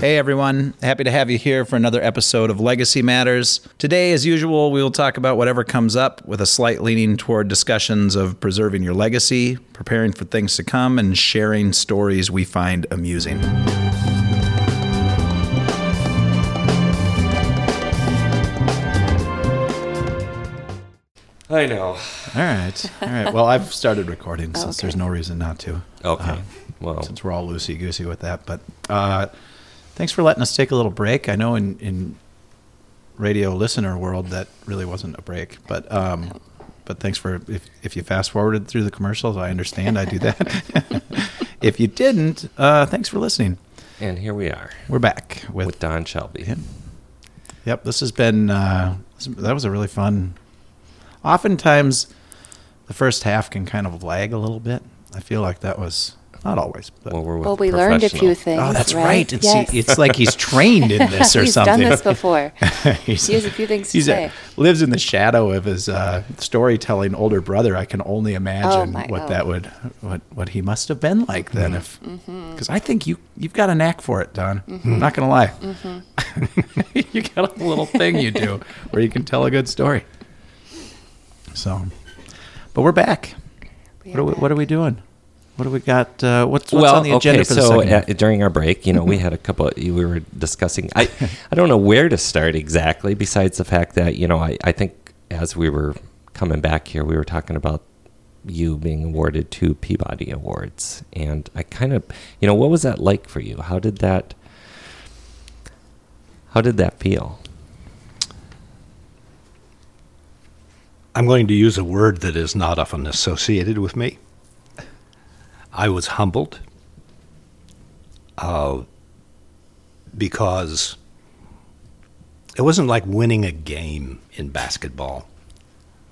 Hey everyone, happy to have you here for another episode of Legacy Matters. Today, as usual, we will talk about whatever comes up with a slight leaning toward discussions of preserving your legacy, preparing for things to come, and sharing stories we find amusing. I know. All right, all right. Well, I've started recording since Okay. there's no reason not to. Okay. Uh, well, since we're all loosey goosey with that. But uh, thanks for letting us take a little break. I know in, in radio listener world that really wasn't a break, but um, but thanks for if if you fast forwarded through the commercials, I understand. I do that. if you didn't, uh, thanks for listening. and here we are We're back with, with Don Shelby. Yeah. Yep, this has been uh, that was a really fun. Oftentimes, the first half can kind of lag a little bit. I feel like that was not always, but Well, we're with Well, we learned a few things. Oh, that's right. It's, Yes. it's like he's trained in this or He's something. He's done this before. he's, He has a few things to he's say. lives in the shadow of his uh, storytelling older brother. I can only imagine my- what oh. that would what what he must have been like then. If Mm-hmm. because I think you you've got a knack for it, Don. I'm not gonna lie. Mm-hmm. you got a little thing you do where you can tell a good story. So, but we're back. We What are we, back. what are we doing? What do we got? Uh, what's what's well, on the agenda okay. for the So second? uh, during our break, you know, we had a couple. we were discussing. I I don't know where to start exactly. Besides the fact that you know, I I think as we were coming back here, we were talking about you being awarded two Peabody awards, and I kind of, you know, what was that like for you? How did that? How did that feel? I'm going to use a word that is not often associated with me. I was humbled uh, because it wasn't like winning a game in basketball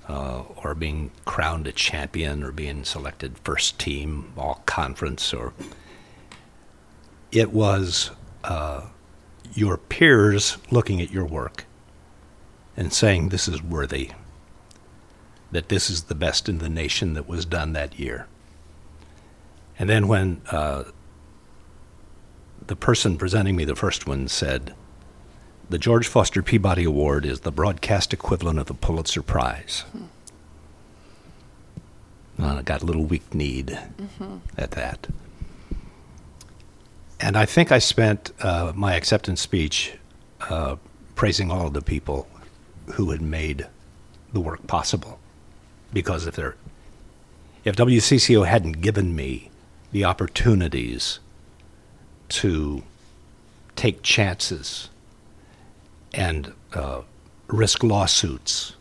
uh, or being crowned a champion or being selected first team all conference or it was uh, your peers looking at your work and saying this is worthy that this is the best in the nation that was done that year. And then when uh, the person presenting me the first one said, the George Foster Peabody Award is the broadcast equivalent of the Pulitzer Prize. Well, I got a little weak kneed at that. And I think I spent uh, my acceptance speech uh, praising all of the people who had made the work possible because if if WCCO hadn't given me the opportunities to take chances and uh, risk lawsuits,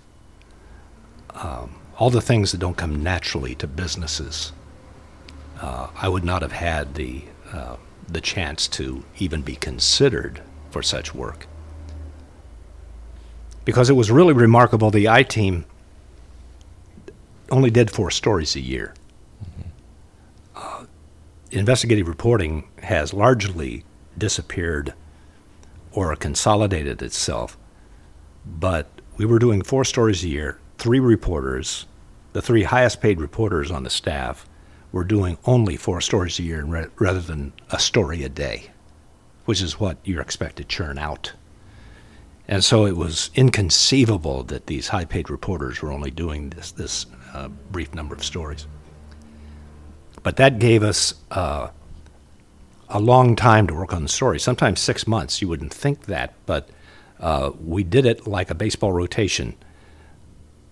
um, all the things that don't come naturally to businesses, uh, I would not have had the uh, the chance to even be considered for such work. Because it was really remarkable. The I team only did four stories a year. Investigative reporting has largely disappeared or consolidated itself, but we were doing four stories a year, three reporters, the three highest paid reporters on the staff were doing only four stories a year rather than a story a day, which is what you're expected to churn out. And so it was inconceivable that these high paid reporters were only doing this, this uh, brief number of stories. But that gave us uh, a long time to work on the story, sometimes six months. You wouldn't think that, but uh, we did it like a baseball rotation.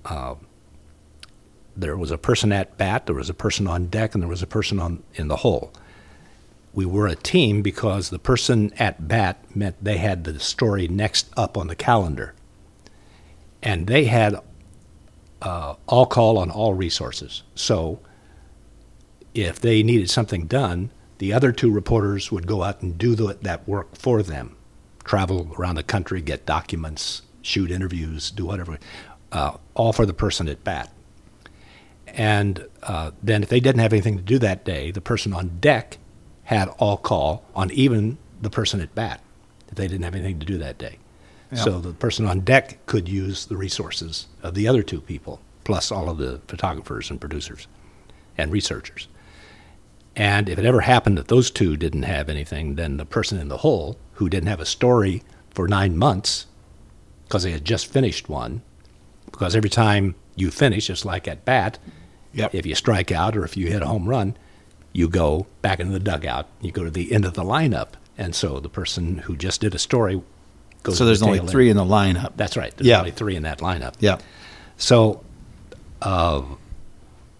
Uh, there was a person at bat, there was a person on deck, and there was a person on in the hole we were a team because the person at bat meant they had the story next up on the calendar. And they had uh, all call on all resources. So if they needed something done, the other two reporters would go out and do the, that work for them travel around the country, get documents, shoot interviews, do whatever, uh, all for the person at bat. And uh, then if they didn't have anything to do that day, the person on deck had all call on even the person at bat if they didn't have anything to do that day. So the person on deck could use the resources of the other two people, plus all of the photographers and producers and researchers. And if it ever happened that those two didn't have anything, then the person in the hole who didn't have a story for nine months because they had just finished one, because every time you finish, it's like at bat, Yep. if you strike out or if you hit a home run, you go back into the dugout. You go to the end of the lineup. And so the person who just did a story goes. So to there's the only three in the lineup. That's right. There's Yeah. only three in that lineup. Yeah. So, uh,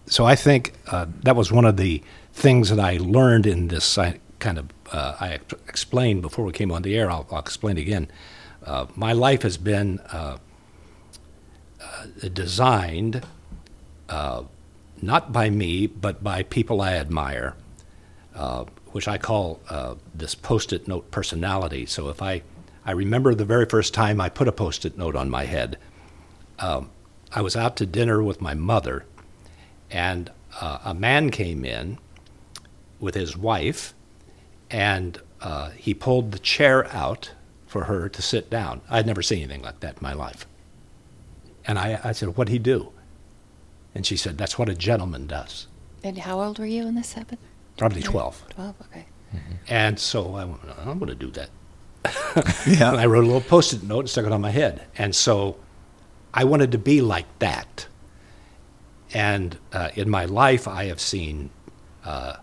so I think uh, that was one of the things that I learned in this. I kind of uh, I explained before we came on the air. I'll, I'll explain again. Uh, my life has been uh, uh, designed uh, not by me, but by people I admire, uh, which I call this post-it note personality. So if I, I remember the very first time I put a post-it note on my head. Um, I was out to dinner with my mother, and a man came in with his wife, and uh, he pulled the chair out for her to sit down. I'd never seen anything like that in my life. And I, I said, What'd he do? And she said, That's what a gentleman does. And how old were you when this happened? Probably 12. 12, okay. And so I went, I'm going to do that. Yeah. And I wrote a little post it note and stuck it on my head. And so I wanted to be like that. And uh, in my life, I have seen uh,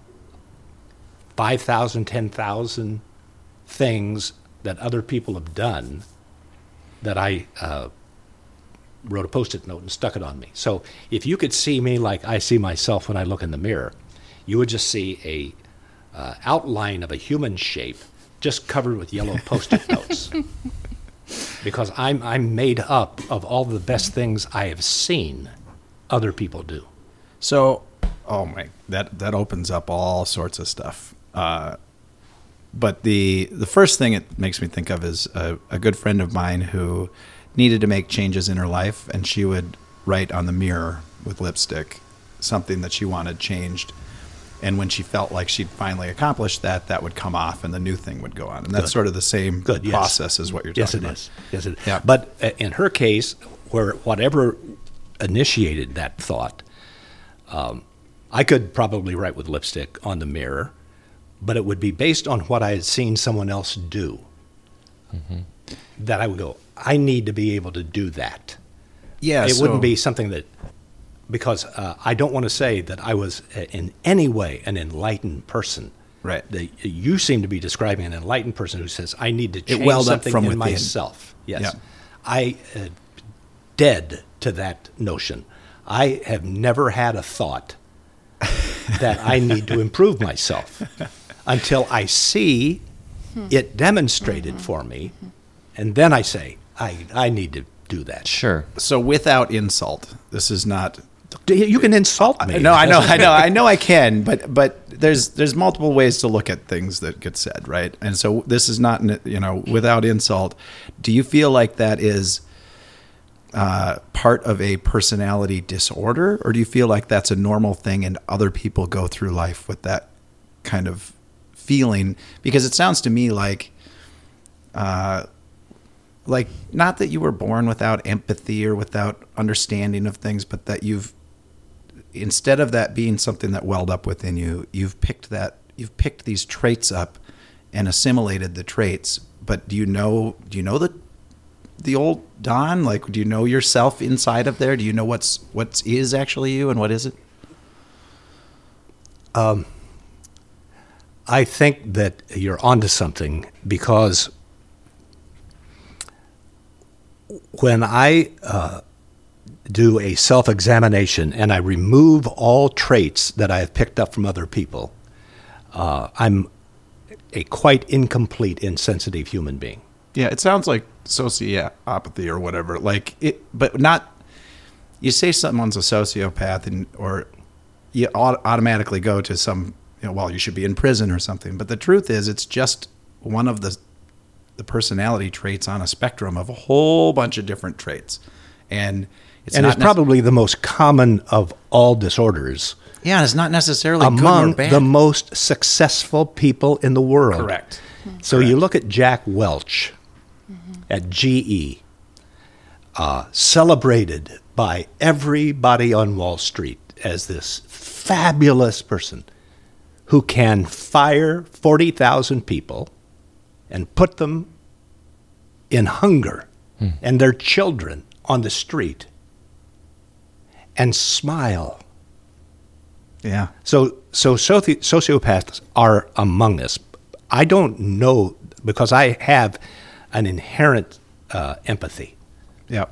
5,000, 10,000 things that other people have done that I uh, wrote a post it note and stuck it on me. So if you could see me like I see myself when I look in the mirror, you would just see a uh, outline of a human shape just covered with yellow post-it notes. because I'm I'm made up of all the best things I have seen other people do. So, oh my, that that opens up all sorts of stuff. Uh, but the the first thing it makes me think of is a, a good friend of mine who needed to make changes in her life, and she would write on the mirror with lipstick something that she wanted changed. And when she felt like she'd finally accomplished that, that would come off, and the new thing would go on. And that's Good. sort of the same Good, yes. process as what you're Yes, talking it about. is. Yes, it is. Yeah. But uh, in her case, where whatever initiated that thought, um, I could probably write with lipstick on the mirror, but it would be based on what I had seen someone else do. That I would go, I need to be able to do that. Yeah, it so- wouldn't be something that because uh, I don't want to say that I was uh, in any way an enlightened person. Right. The, you seem to be describing an enlightened person who says, "I need to change something from in within." myself." Yes, Yeah. I uh, dead to that notion. I have never had a thought that I need to improve myself until I see it demonstrated for me, and then I say, "I I need to do that." Sure. So, without insult, this is not You can insult me. No, I know, I know, I know, I can, but but there's there's multiple ways to look at things that get said, right? And so this is not, you know, without insult. Do you feel like that is uh, part of a personality disorder, or do you feel like that's a normal thing and other people go through life with that kind of feeling? Because it sounds to me like. Uh, like not that you were born without empathy or without understanding of things but that you've instead of that being something that welled up within you you've picked that you've picked these traits up and assimilated the traits but do you know do you know the the old don like do you know yourself inside of there do you know what's what is actually you and what isn't I think that you're onto something because when I uh, do a self examination and I remove all traits that I have picked up from other people, uh, I'm a quite incomplete, insensitive human being. Yeah, it sounds like sociopathy or whatever. Like it, but not. You say someone's a sociopath, and or you automatically go to some. You know, well, you should be in prison or something. But the truth is, it's just one of the the personality traits on a spectrum of a whole bunch of different traits, and it's and not it's nec- probably the most common of all disorders yeah, it's not necessarily good among or bad. the most successful people in the world. Correct. So you look at Jack Welch at GE, uh, celebrated by everybody on Wall Street as this fabulous person who can fire 40,000 people and put them in hunger and their children on the street and smile. Yeah. So, so soci- sociopaths are among us. I don't know because I have an inherent uh, empathy. Yep.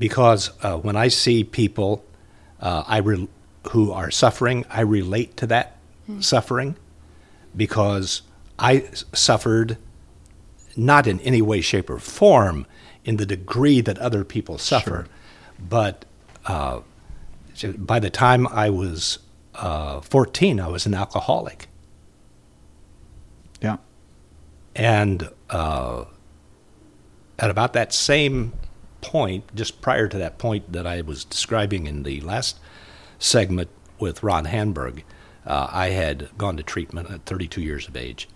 because uh, when I see people uh, I re- who are suffering, I relate to that suffering because I suffered not in any way, shape, or form in the degree that other people suffer, but uh, by the time I was uh, 14, I was an alcoholic. Yeah. And uh, at about that same point, just prior to that point that I was describing in the last segment with Ron Handberg, uh, I had gone to treatment at 32 years of age.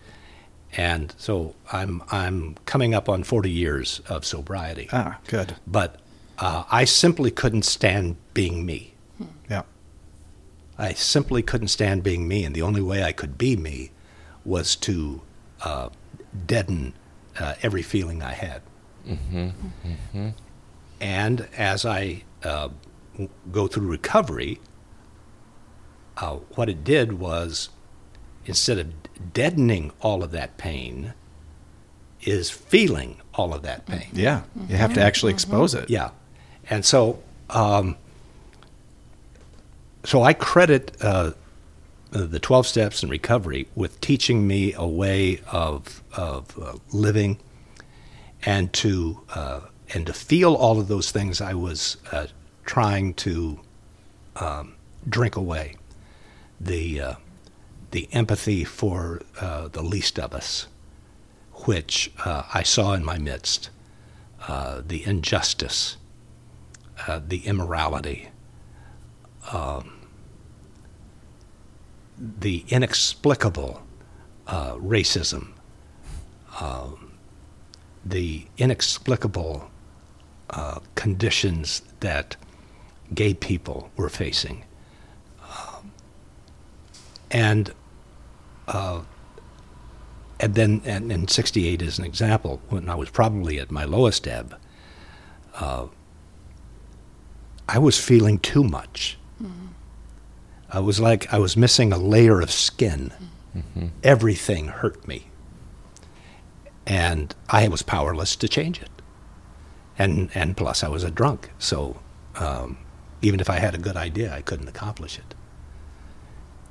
And so I'm, I'm coming up on 40 years of sobriety. Ah, good. But uh, I simply couldn't stand being me. Yeah. I simply couldn't stand being me, and the only way I could be me was to uh, deaden uh, every feeling I had. And as I uh, go through recovery, uh, what it did was instead of deadening all of that pain, is feeling all of that pain. Yeah. You have to actually expose it. Yeah, and so um, so I credit uh, the twelve steps in recovery with teaching me a way of of uh, living, and to uh, and to feel all of those things I was uh, trying to um, drink away, the uh, the empathy for uh, the least of us, which uh, I saw in my midst uh, the injustice, uh, the immorality, um, the inexplicable uh, racism, um, the inexplicable conditions that gay people were facing. And uh, and then and, and 68 is an example when i was probably at my lowest ebb uh, i was feeling too much. I was like i was missing a layer of skin. Everything hurt me. And i was powerless to change it. And and plus i was a drunk so um, even if i had a good idea i couldn't accomplish it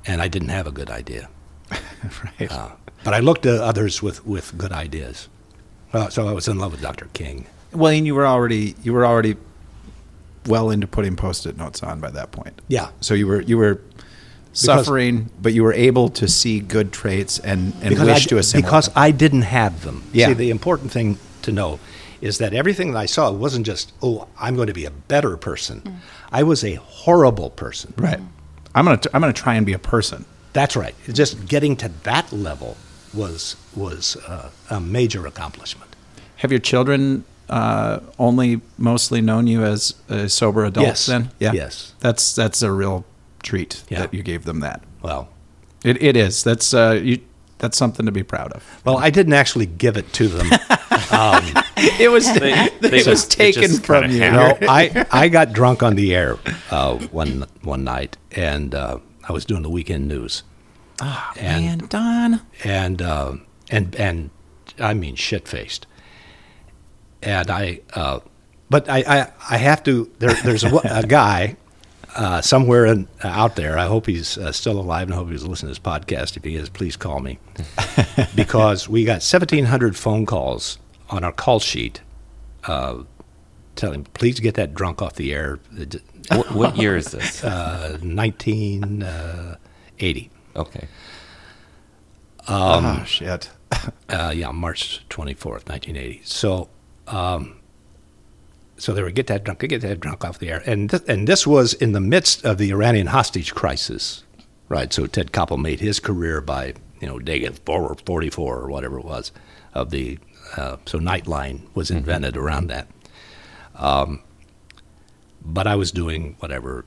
and i didn't have a good idea right. uh, but I looked at others with, with good ideas. Uh, so I was in love with Dr. King. well, and you were already you were already well into putting post-it notes on by that point. Yeah. So you were you were suffering, but you were able to see good traits and and wish I, to assimilate. because them. I didn't have them. Yeah. See, the important thing to know is that everything that I saw wasn't just, oh, I'm going to be a better person. I was a horrible person. right. I'm gonna t- I'm gonna try and be a person. That's right. Just getting to that level was was uh, a major accomplishment. Have your children uh, only mostly known you as a sober adult? Yes. Then, yeah, Yes. That's that's a real treat Yeah. that you gave them that. Well, It it is. That's uh, you. That's something to be proud of. well, I didn't actually give it to them. It was They- it they was just- it taken just from you. happened. No, I, I got drunk on the air uh, one one night, and uh, I was doing the weekend news, Oh, And- man, Don. and uh, and and I mean shit faced, and I, uh, but I, I I have to. There, there's a, a guy uh, somewhere in, out there. I hope he's uh, still alive, and I hope he's listening to this podcast. If he is, please call me, because we got 1,700 phone calls on our call sheet. Uh, telling please get that drunk off the air. what, what year is this? Uh, 1980. Okay. oh shit. Uh, yeah, March 24th, 1980. So, um, so they would get that drunk, get that drunk off the air, and th- and this was in the midst of the Iranian hostage crisis, right? So Ted Koppel made his career by you know day four or 44 or whatever it was of the uh, so Nightline was invented around that. Um, but I was doing whatever.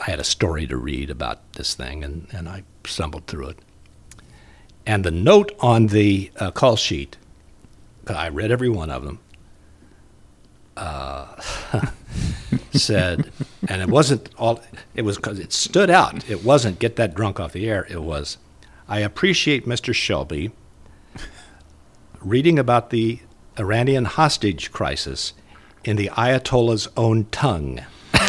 I I had a story to read about this thing, and, and I stumbled through it. And the note on the uh, call sheet, I read every one of them, uh, said, and it wasn't all, it was because it stood out. It wasn't get that drunk off the air. It was, I appreciate Mr. Shelby reading about the Iranian hostage crisis in the Ayatollah's own tongue. and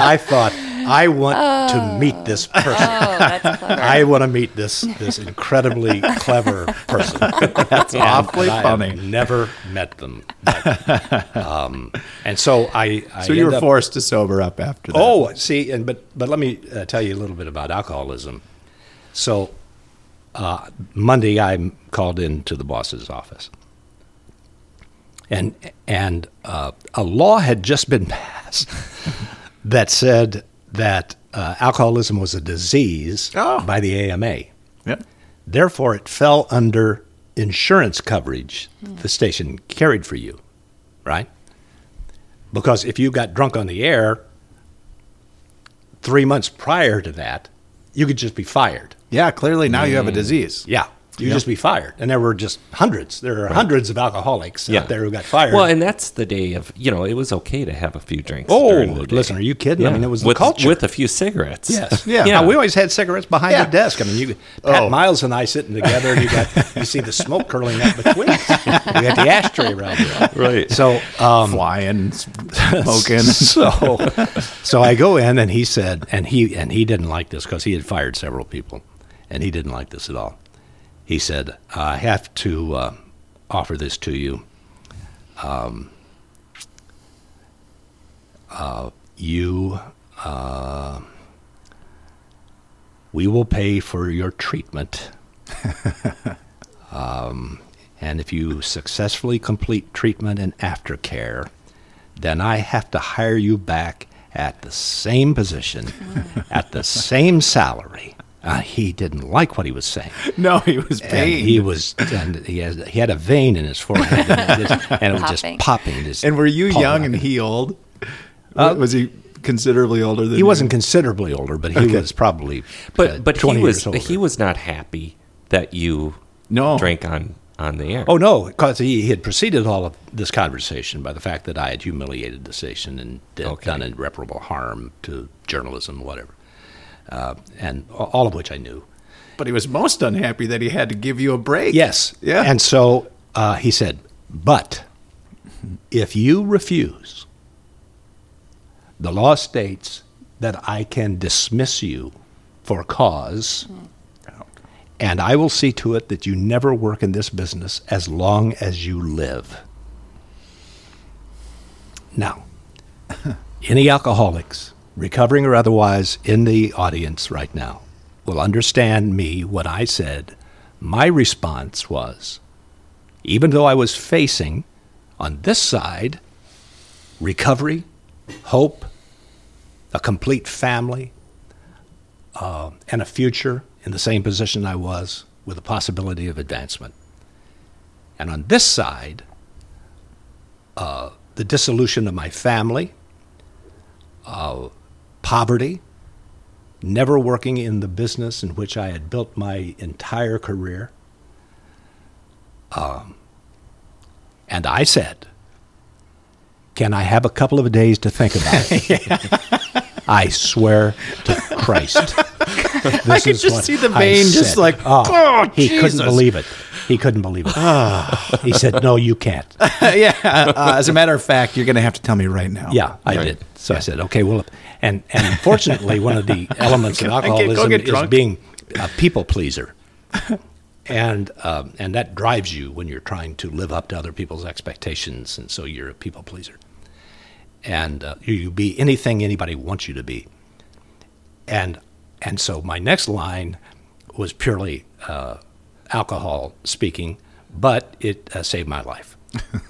I thought, I want to meet this person. Oh, that's clever. I want to meet this this incredibly clever person. That's awfully And I funny. have never met them. But, um, and so I. I So you were up- forced to sober up after that. Oh, see, and but but let me uh, tell you a little bit about alcoholism. So uh, Monday, I'm called into the boss's office, and and uh, a law had just been passed that said that uh, alcoholism was a disease Oh. by the AMA. Yep. Therefore, it fell under insurance coverage the station carried for you, right? Because if you got drunk on the air three months prior to that, you could just be fired. Yeah, clearly now you have a disease. Yeah. You'd Yep. just be fired. And there were just hundreds. There are hundreds of alcoholics Yeah. out there who got fired. Well, and that's the day of you know it was okay to have a few drinks. oh, during the day. listen, are you kidding? I mean, it was with, the culture. with a few cigarettes. Yes. Yeah. Yeah. we always had cigarettes behind Yeah. the desk. I mean, you Pat Oh. Miles and I sitting together, and you got you see the smoke curling up between us. We got the ashtray around there. Right. So, um, Flying, smoking. so, so I go in, and he said, and he and he didn't like this because he had fired several people, and he didn't like this at all. He said, "I have to uh, offer this to you. Um, uh, you, uh, we will pay for your treatment." um, and if you successfully complete treatment and aftercare, then I have to hire you back at the same position, at the same salary. Uh, he didn't like what he was saying. no, he was And he was, and he, has, he had a vein in his forehead, and it, just, and it was just Popping. popping. Just And were you young and he old? was he considerably older than He you? wasn't considerably older, but he Okay. was probably But uh, but 20 he was years older. he was not happy that you No. drank on on the air. Oh no, because he, he had preceded all of this conversation by the fact that I had humiliated the station and did, Okay. done irreparable harm to journalism, whatever, uh, and all of which I knew. But he was most unhappy that he had to give you a break. Yes. Yeah. And so uh, he said, but if you refuse, the law states that I can dismiss you for cause, and I will see to it that you never work in this business as long as you live. Now, any alcoholics, recovering or otherwise, in the audience right now, will understand me what I said my response was even though I was facing on this side recovery, hope, a complete family, uh, and a future in the same position I was with the possibility of advancement. And on this side, uh, the dissolution of my family, uh, poverty, never working in the business in which I had built my entire career. Um, and I said, Can I have a couple of days to think about it? I swear to Christ. I could just see the vein just like, oh, oh, he Jesus. couldn't believe it. He couldn't believe it. he said, No, you can't. yeah. Uh, as a matter of fact, you're going to have to tell me right now. Yeah, I Right. did. So I said, okay, well, and and fortunately, one of the elements of I can't go alcoholism is being a people pleaser, and um, and that drives you when you're trying to live up to other people's expectations, and so you're a people pleaser, and uh, you, you be anything anybody wants you to be, and and so my next line was purely uh, alcohol speaking, but it uh, saved my life,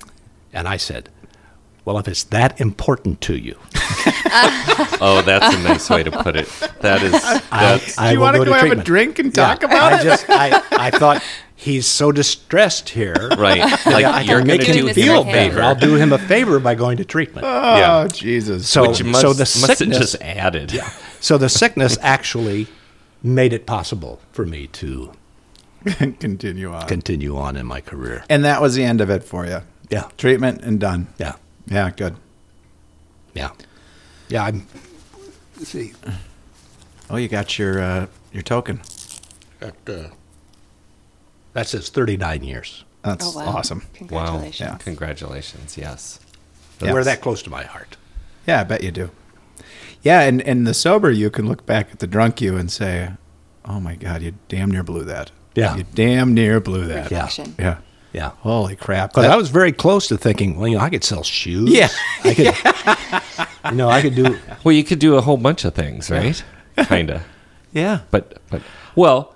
and I said. Well, if it's that important to you, Oh, that's a nice way to put it. That is that's I Do you will want to go go to have a drink and Yeah, talk about I it? just I, I thought he's so distressed here. Right. I Like can you're going make to him do this him feel a for him. better. favor. I'll do him a favor by going to treatment. Oh, Jesus. So, Which must, so the must have sickness, just added. Yeah. so the sickness actually made it possible for me to continue on. continue on in my career. and that was the end of it for you. Yeah, Treatment and done. yeah, Yeah, good. yeah, yeah. I'm. let's see, Oh, you got your uh, your token. that, uh, that says 39 years. That's Oh, wow. awesome. Congratulations. Yeah. Congratulations. Yes. Yes. We're that close to my heart. Yeah, I bet you do. Yeah, and and the sober you can look back at the drunk you and say, "Oh my God, you damn near blew that." Yeah. you damn near blew that. Reflection. yeah. Yeah. Holy crap! Because I was very close to thinking, well, you know, I could sell shoes. Yeah. I could. you know, I could do. Well, you could do a whole bunch of things, right? kind of. yeah, But, but, well,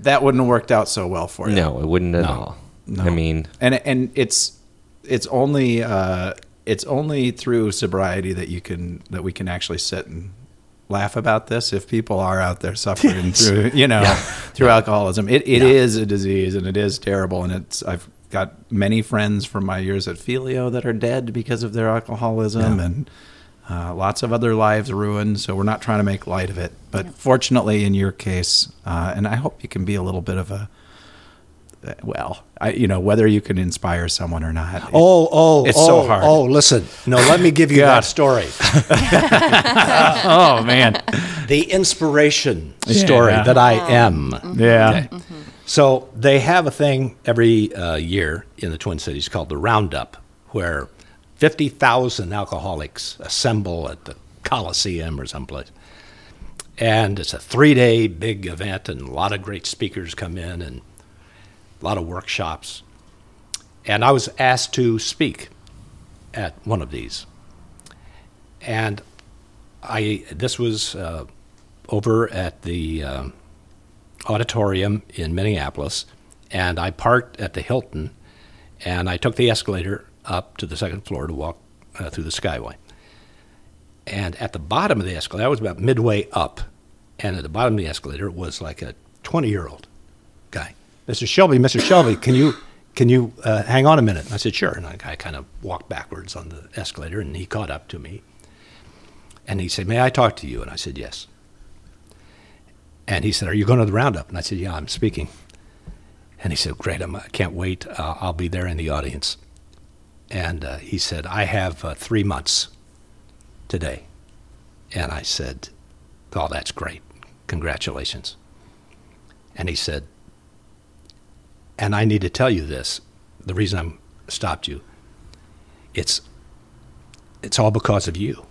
that wouldn't have worked out so well for you. no, it wouldn't at No. all. No. I mean, and and it's it's only uh, it's only through sobriety that you can that we can actually sit and laugh about this. If people are out there suffering through you know through alcoholism, it, it is a disease and it is terrible. And it's I've got many friends from my years at Figlio that are dead because of their alcoholism and. Uh, lots of other lives ruined, so we're not trying to make light of it. But fortunately, in your case, uh, and I hope you can be a little bit of a well, I, you know, whether you can inspire someone or not. Oh, oh, It's oh, so hard. Oh, listen. No, let me give you that story. oh man, the inspiration Yeah. story that I am. yeah, So they have a thing every uh, year in the Twin Cities called the Roundup, where 50,000 alcoholics assemble at the Coliseum or someplace. And it's a three day big event, and a lot of great speakers come in and a lot of workshops. And I was asked to speak at one of these. And I this was uh, over at the um, auditorium in Minneapolis, and I parked at the Hilton, and I took the escalator up to the second floor to walk uh, through the Skyway. And at the bottom of the escalator, I was about midway up, and at the bottom of the escalator was like a 20 year old. Mr. Shelby, Mr. Shelby, can you can you uh, hang on a minute? And I said, sure. And I, I kind of walked backwards on the escalator, and he caught up to me. And he said, May I talk to you? And I said, Yes. And he said, Are you going to the roundup? And I said, Yeah, I'm speaking. And he said, Great, I'm, I can't wait. Uh, I'll be there in the audience. And uh, he said, I have uh, three months today. And I said, Oh, that's great. Congratulations. And he said, And I need to tell you this. The reason I'm stopped you, it's it's all because of you.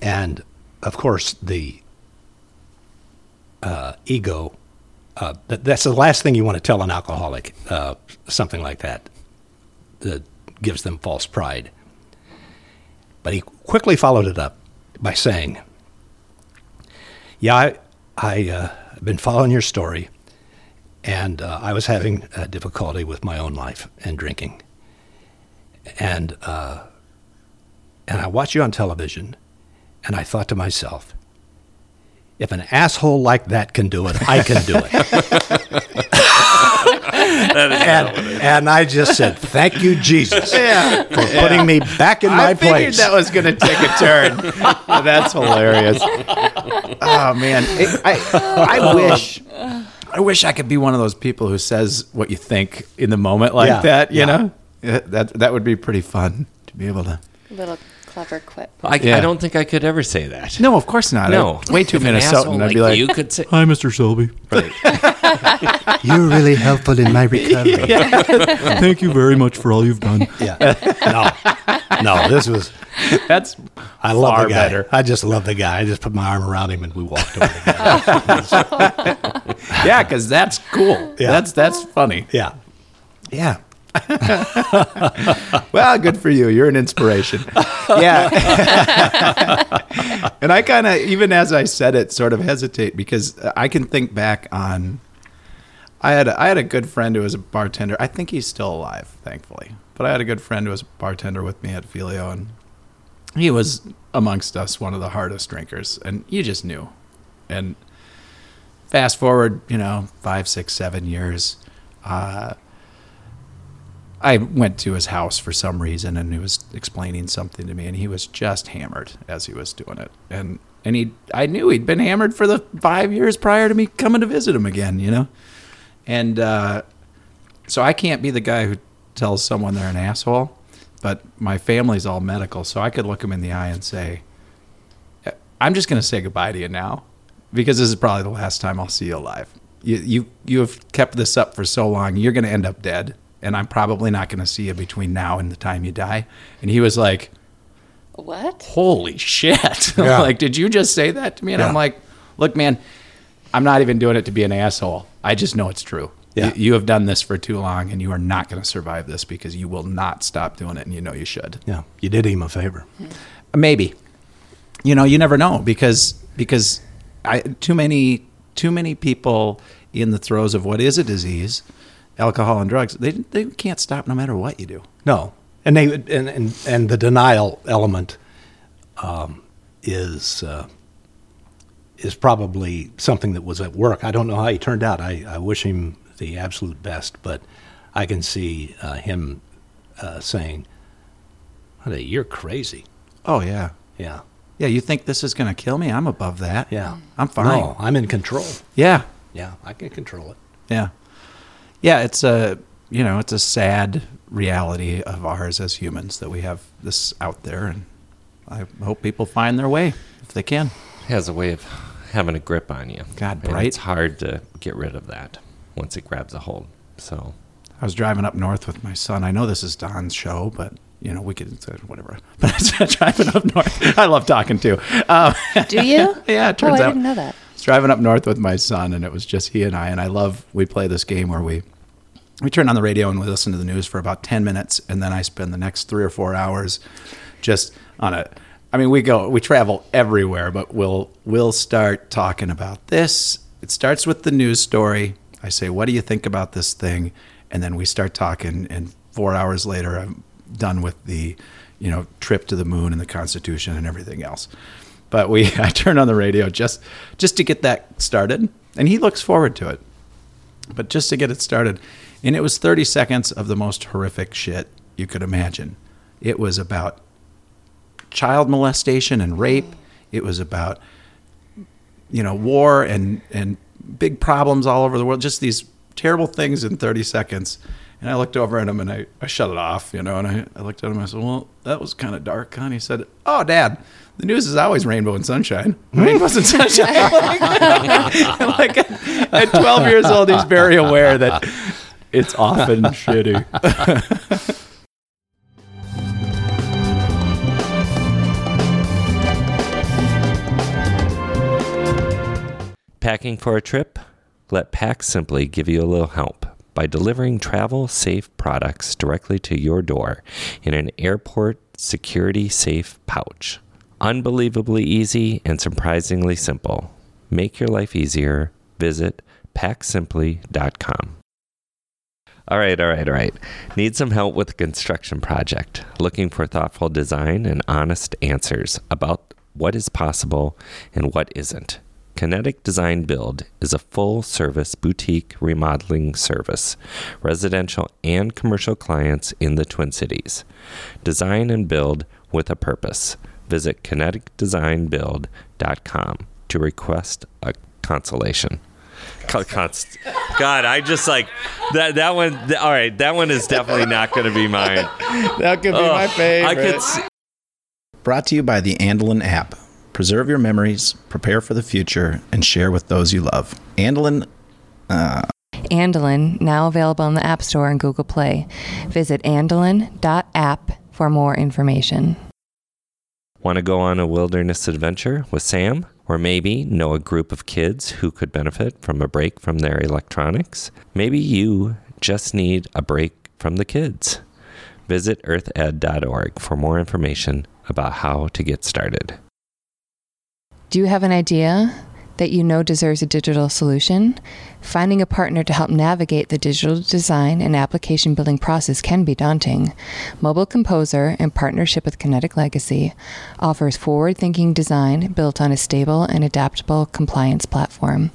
And of course, the uh, ego. Uh, that, that's the last thing you want to tell an alcoholic. Uh, something like that that gives them false pride. But he quickly followed it up by saying, "Yeah, I, I uh, been following your story, and uh, I was having uh, difficulty with my own life and drinking, and uh, and I watched you on television, and I thought to myself, if an asshole like that can do it, I can do it. and, and I just said, thank you, Jesus, yeah. for putting me back in my I figured place. that was going to take a turn. That's hilarious. Oh man, It- I I wish I wish I could be one of those people who says what you think in the moment like Yeah, that. You yeah. know, that that would be pretty fun to be able to. A Little clever quip. I, Yeah. I don't think I could ever say that. No, of course not. No. way too If an Minnesotan. I'd be like, you could say. "Hi, Mr. Shelby. Right. You're really helpful in my recovery. Thank you very much for all you've done." Yeah. No, no, this was. That's I love Far the guy. better. I just love the guy. I just put my arm around him and we walked over together. yeah, because that's cool. Yeah. That's that's funny. yeah. Yeah. well, good for you. You're an inspiration. Yeah. and I kind of, even as I said it, sort of hesitate because I can think back on. I had a, I had a good friend who was a bartender. I think he's still alive, thankfully. But I had a good friend who was a bartender with me at Figlio, and he was amongst us one of the hardest drinkers, and you just knew. And fast forward, you know, five, six, seven years. Uh, I went to his house for some reason, and he was explaining something to me, and he was just hammered as he was doing it, and and he, I knew he'd been hammered for the five years prior to me coming to visit him again, you know, and uh, so I can't be the guy who tells someone they're an asshole, but my family's all medical, so I could look him in the eye and say, I'm just going to say goodbye to you now because this is probably the last time I'll see you alive. You, you, you have kept this up for so long. You're going to end up dead. And I'm probably not going to see you between now and the time you die. And he was like, What? Holy shit. Yeah. like, did you just say that to me? And I'm like, Look, man, I'm not even doing it to be an asshole. I just know it's true. Yeah. You, you have done this for too long and you are not going to survive this because you will not stop doing it and you know you should. Yeah, you did him a favor. Maybe. You know, you never know because because I too many too many people in the throes of what is a disease, alcohol and drugs, they they can't stop no matter what you do. No, and they and and, and the denial element um, is uh, is probably something that was at work. I don't know how he turned out. I, I wish him the absolute best, but I can see uh, him uh, saying, "Honey, you're crazy." Oh yeah. Yeah, Yeah, you think this is going to kill me? I'm above that. yeah. I'm fine. No, I'm in control. Yeah. Yeah, I can control it. Yeah. Yeah, it's a you know, it's a sad reality of ours as humans that we have this out there and I hope people find their way if they can. It has a way of having a grip on you. God, And right? It's hard to get rid of that once it grabs a hold. So I was driving up north with my son. I know this is Don's show, but you know we could uh, whatever. But I was driving up north. I love talking too. Um, Do you? yeah, it Oh, turns I out I didn't know that. I was driving up north with my son, and it was just he and I. And I love we play this game where we we turn on the radio and we listen to the news for about ten minutes, and then I spend the next three or four hours just on a. I mean, we go we travel everywhere, but we'll we'll start talking about this. It starts with the news story. I say, "What do you think about this thing?" And then we start talking, and four hours later, I'm done with the, you know, trip to the moon and the Constitution and everything else but we I turned on the radio just just to get that started, and he looks forward to it. But just to get it started, and it was 30 seconds of the most horrific shit you could imagine. It was about child molestation and rape. It was about you know war and and big problems all over the world. Just these terrible things in 30 seconds. And I looked over at him and I, I shut it off, you know, and I, I looked at him and I said, Well, that was kind of dark, huh? And he said, Oh, Dad, the news is always rainbow and sunshine. Rainbows and sunshine. like, at 12 years old, he's very aware that it's often shitty. Packing for a trip? Let Pack Simply give you a little help by delivering travel safe products directly to your door in an airport security safe pouch. Unbelievably easy and surprisingly simple. Make your life easier. Visit packsimply.com. All right, all right, all right. Need some help with a construction project. Looking for thoughtful design and honest answers about what is possible and what isn't. Kinetic Design Build is a full service boutique remodeling service, residential and commercial clients in the Twin Cities. Design and build with a purpose. Visit kineticdesignbuild.com to request a consultation. Const- God, I just like that. That one. th- all right, that one is definitely not going to be mine. That could be Ugh, my favorite. I could. s- Brought to you by the Andelin app. Preserve your memories, prepare for the future, and share with those you love. Andelin uh, Andelin, now available in the App Store and Google Play. Visit andelin.app for more information. Want to go on a wilderness adventure with Sam? Or maybe know a group of kids who could benefit from a break from their electronics? Maybe you just need a break from the kids. Visit earthed.org for more information about how to get started. Do you have an idea? that you know deserves a digital solution? Finding a partner to help navigate the digital design and application building process can be daunting. Mobile Composer, in partnership with Kinetic Legacy, offers forward thinking design built on a stable and adaptable compliance platform.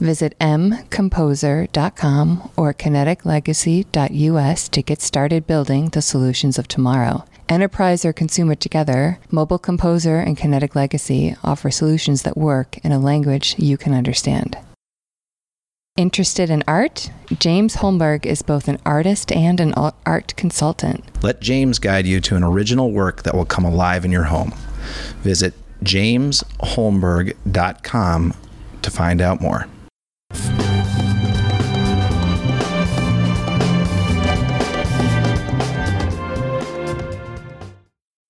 Visit mcomposer.com or kineticlegacy.us to get started building the solutions of tomorrow. Enterprise or consumer together, Mobile Composer and Kinetic Legacy offer solutions that work in a language you can understand. Interested in art? James Holmberg is both an artist and an art consultant. Let James guide you to an original work that will come alive in your home. Visit jamesholmberg.com to find out more.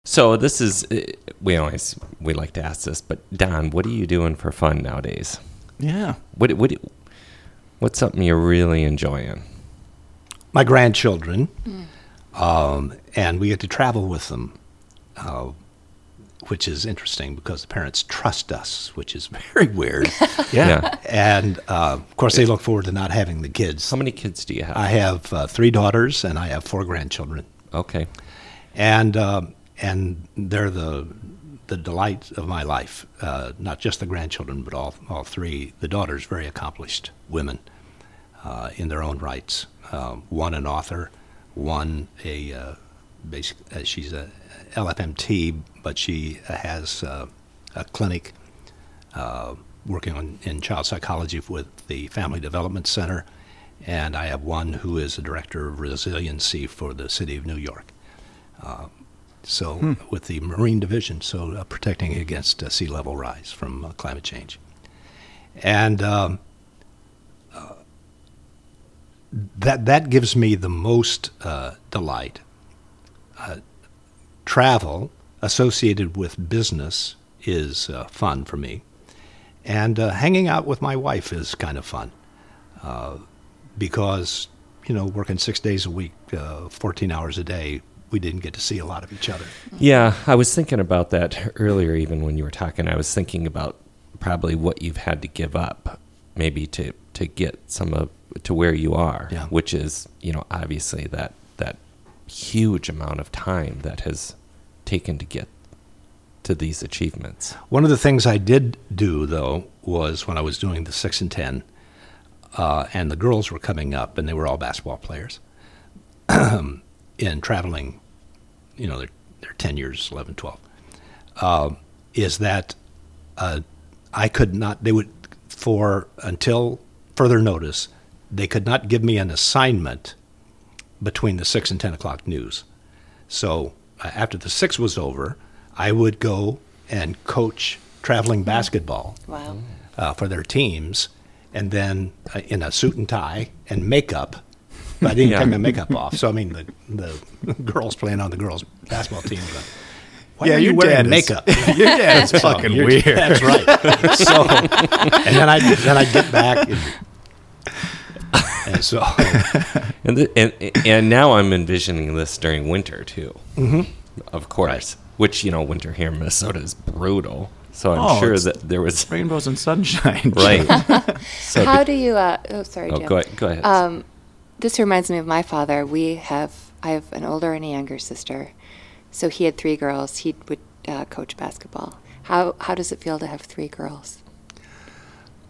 So this is uh, we always we like to ask this, but Don, what are you doing for fun nowadays? Yeah. What what what's something you're really enjoying? My grandchildren, um, and we get to travel with them, uh, which is interesting because the parents trust us, which is very weird. Yeah. and uh, of course, they look forward to not having the kids. How many kids do you have? I have uh, three daughters and I have four grandchildren, okay. and um, and they're the the delight of my life. Uh, not just the grandchildren, but all all three. The daughters, very accomplished women uh, in their own rights. Uh, one an author, one a uh, basic. Uh, she's a LFMT, but she has uh, a clinic working on in child psychology with the Family Development Center, and I have one who is a director of resiliency for the city of New York. So with the Marine Division, so uh, protecting against uh, sea level rise from uh, climate change, and um, uh, that that gives me the most uh, delight. Uh, travel associated with business is uh, fun for me, and uh, hanging out with my wife is kind of fun uh, because you know working six days a week, uh, fourteen hours a day, we didn't get to see a lot of each other. Yeah, I was thinking about that earlier. Even when you were talking, I was thinking about probably what you've had to give up, maybe to to get some of to where you are, Yeah. which is you know obviously that that huge amount of time that has taken to get to these achievements. One of the things I did do, though, was when I was doing the six and ten, uh, and the girls were coming up, and they were all basketball players, and traveling, you know, they're, they're 10 years, 11, 12, um, is that uh, I could not, they would, for until further notice, they could not give me an assignment between the 6 and 10 o'clock news. So uh, after the 6 was over, I would go and coach traveling basketball Wow. uh, for their teams, and then uh, in a suit and tie and makeup. But I didn't Yeah. take my makeup off. So I mean, the the girls playing on the girls basketball team. Go, Why Yeah, are you your wearing dad is- makeup? Your dad's So fucking you're- weird. That's right. So, and then I then I get back, and, and so And, the, and and now I'm envisioning this during winter too. Mm-hmm. Of course, which you know, winter here in Minnesota is brutal. So I'm Oh, sure that there was Rainbows and sunshine. right. so How be- do you? Uh, oh, sorry, oh, Jim. go ahead. Go ahead. Um, this reminds me of my father. We have I have an older and a younger sister, so he had three girls. He would uh, coach basketball. How how does it feel to have three girls?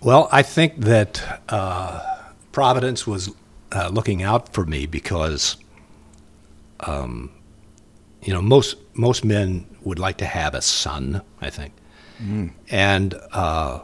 Well, I think that uh, Providence was uh, looking out for me because, um, you know, most most men would like to have a son. I think, and uh,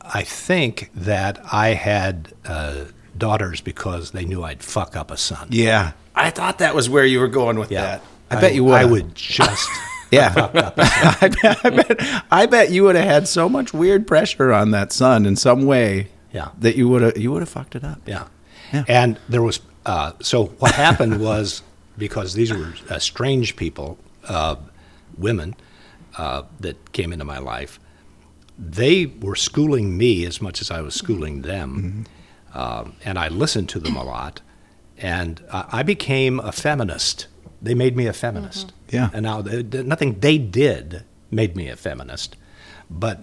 I think that I had uh, daughters because they knew I'd fuck up a son. Yeah. I thought that was where you were going with Yeah. that. I, bet you would. I would just. Yeah. I, bet, I, bet, I bet you would have had so much weird pressure on that son in some way Yeah. that you would have you would have fucked it up. Yeah. Yeah. And there was, uh, so what happened was because these were uh, strange people, uh, women uh, that came into my life, they were schooling me as much as I was schooling them. Um, and I listened to them a lot. And uh, I became a feminist. They made me a feminist. Yeah. And now, they, they- nothing they did made me a feminist. But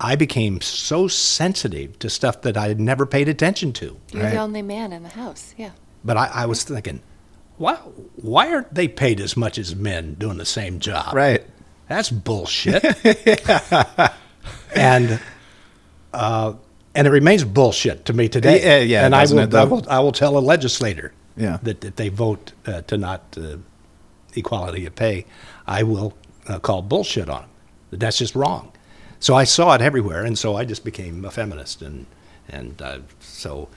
I became so sensitive to stuff that I had never paid attention to. You're Right. the only man in the house. Yeah. But I, I was thinking, why, why aren't they paid as much as men doing the same job? Right. That's bullshit. and uh, and it remains bullshit to me today. Yeah, yeah, and I will, I will I will tell a legislator Yeah. that if they vote uh, to not uh, equality of pay, I will uh, call bullshit on them. That's just wrong. So I saw it everywhere, and so I just became a feminist, and and uh, so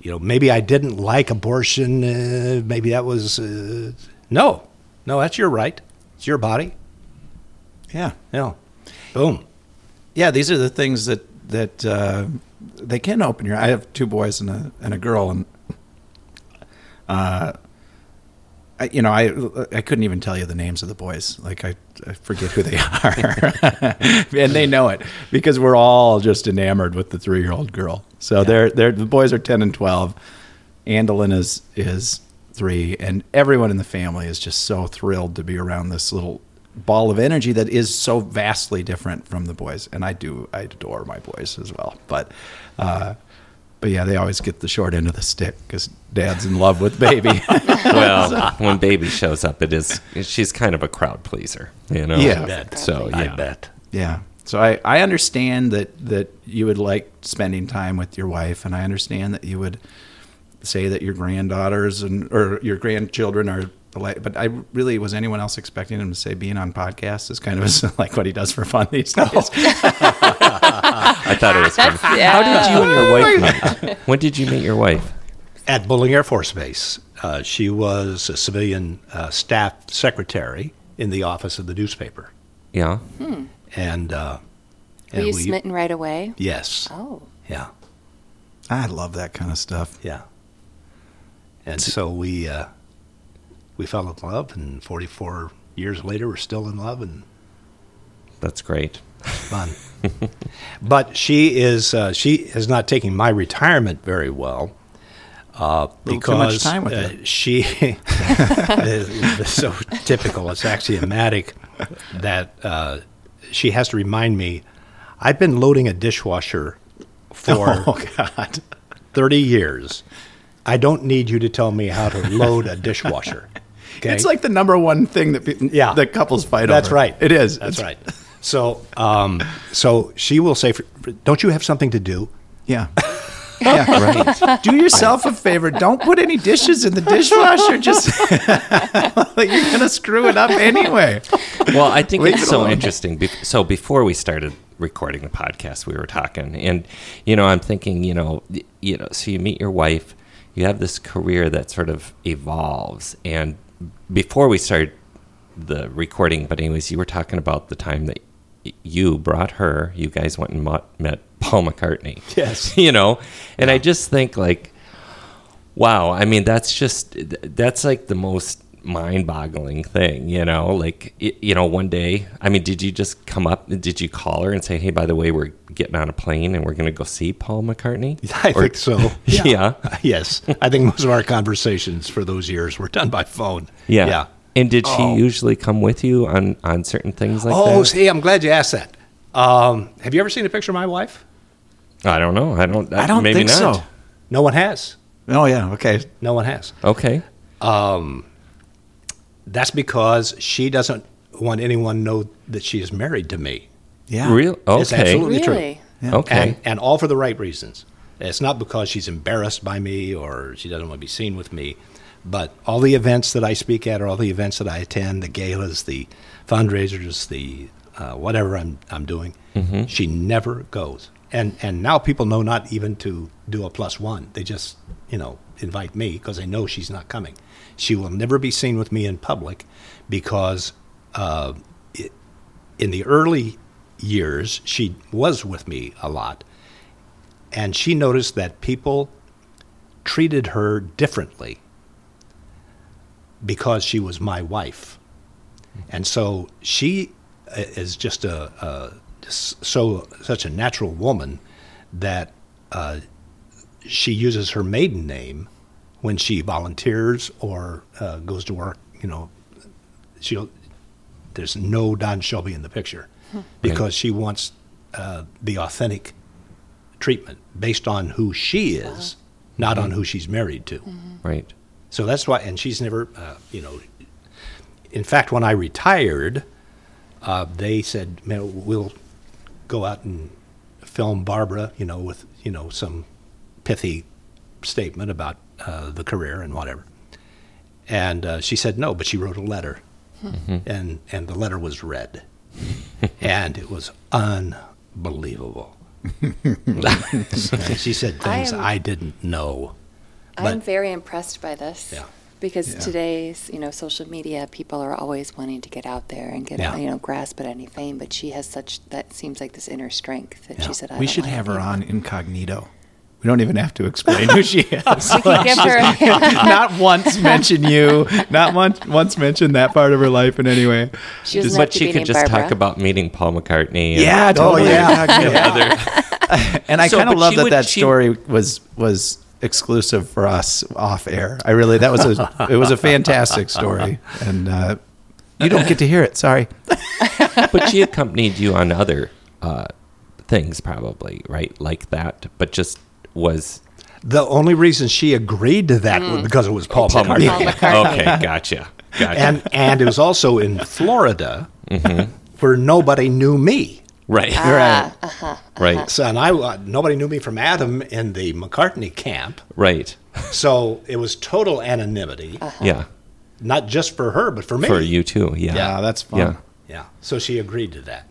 you know maybe I didn't like abortion. Uh, maybe that was uh, no, no. That's your right. It's your body. Yeah. Yeah. Boom. yeah, these are the things that that uh, they can open your. I have two boys and a and a girl, and uh, I, you know, I I couldn't even tell you the names of the boys. Like I, I forget who they are, and they know it because we're all just enamored with the three year old girl. So they're they're the boys are ten and twelve. Andolin is is three, and everyone in the family is just so thrilled to be around this little ball of energy that is so vastly different from the boys. And I do I adore my boys as well, but uh, but yeah, they always get the short end of the stick because dad's in love with baby. well, when baby shows up, it is she's kind of a crowd pleaser, you know. Yeah. I bet. So I bet. Yeah. So I, I understand that, that you would like spending time with your wife, and I understand that you would say that your granddaughters and or your grandchildren are the light. But I really was anyone else expecting him to say being on podcasts is kind of like what he does for fun these days. I thought it was fun. How did you and your wife meet? When did you meet your wife? At Bolling Air Force Base, uh, she was a civilian uh, staff secretary in the office of the newspaper, Yeah. and uh, Were and you we- smitten right away? Yes. Oh. Yeah. I love that kind of stuff. Yeah. And so we uh, we fell in love, and 44 years later, we're still in love, and That's great. fun. but she is uh, she is not taking my retirement very well. Uh, because too much time with uh, she is so typical. It's axiomatic that uh, she has to remind me. I've been loading a dishwasher for Oh God. 30 years. I don't need you to tell me how to load a dishwasher. Okay? It's like the number one thing that pe- Yeah. that couples fight about. That's over. right. It is. That's It's- right. So, um, so she will say, "Don't you have something to do?" Yeah. Yeah. Right. Do yourself a favor. Don't put any dishes in the dishwasher. Just you're gonna screw it up anyway. well, I think Leave it's it so alone. interesting. So before we started recording the podcast, we were talking, and you know, I'm thinking, you know, you know, so you meet your wife, you have this career that sort of evolves, and before we started the recording, but anyways, you were talking about the time that you brought her, you guys went and met, met Paul McCartney. Yes. you know, and I just think like wow i mean that's just that's like the most mind-boggling thing you know like y- you know one day i mean did you just come up did you call her and say hey by the way we're getting on a plane and we're going to go see paul mccartney I Or- think so. yeah yes, I think most of our conversations for those years were done by phone. yeah Yeah. and did she usually come with you on on certain things like oh, that see, I'm glad you asked that. Um, have you ever seen a picture of my wife? i don't know i don't I don't maybe think not so. No one has. Oh yeah. Okay. No one has. okay That's because she doesn't want anyone to know that she is married to me. Yeah. real It's okay absolutely true. Really? Yeah. okay and, and all for the right reasons. It's not because she's embarrassed by me or she doesn't want to be seen with me, but all the events that I speak at, or all the events that I attend, the galas, the fundraisers, the uh, whatever I'm I'm doing, she never goes. And and now people know not even to do a plus one. They just you know invite me because they know she's not coming. She will never be seen with me in public because uh, it, in the early years, she was with me a lot. And she noticed that people treated her differently because she was my wife. And so she uh, is just a, a so such a natural woman that uh, she uses her maiden name when she volunteers or uh, goes to work. You know, she'll there's no Don Shelby in the picture because she wants uh, the authentic treatment based on who she is, not on who she's married to. Right. So that's why, and she's never, uh, you know. In fact, when I retired, uh, they said, "Man, we'll go out and film Barbara, you know, with you know some pithy statement about uh, the career and whatever." And uh, she said no, but she wrote a letter, and and the letter was read, and it was unbelievable. She said I things am- I didn't know. I'm very impressed by this. Yeah. Because Yeah. today's, you know, social media, people are always wanting to get out there and get, Yeah. you know, grasp at any fame. But she has such that seems like this inner strength that Yeah. she said, I we don't should have her on incognito. We don't even have to explain who she is. We can give her. not once mention you. Not once once mention that part of her life in any way. She doesn't But she could just Barbara. talk about meeting Paul McCartney. and- Yeah, totally. yeah. yeah. and I So, kind of love that would- that she- story was was exclusive for us off air. I really that was a it was a fantastic story, and uh, you don't get to hear it. Sorry. but she accompanied you on other uh, things, probably, right? Like that, but just was The only reason she agreed to that was because it was Paul, Paul McCartney. Paul McCartney. okay. Gotcha. Gotcha. And and it was also in Florida Mm-hmm. where nobody knew me. right. Ah, Right. So and I uh, nobody knew me from Adam in the McCartney camp. Right. So it was total anonymity, Yeah. not just for her but for me. For you too. Yeah. Yeah, that's fun. Yeah. Yeah. So she agreed to that.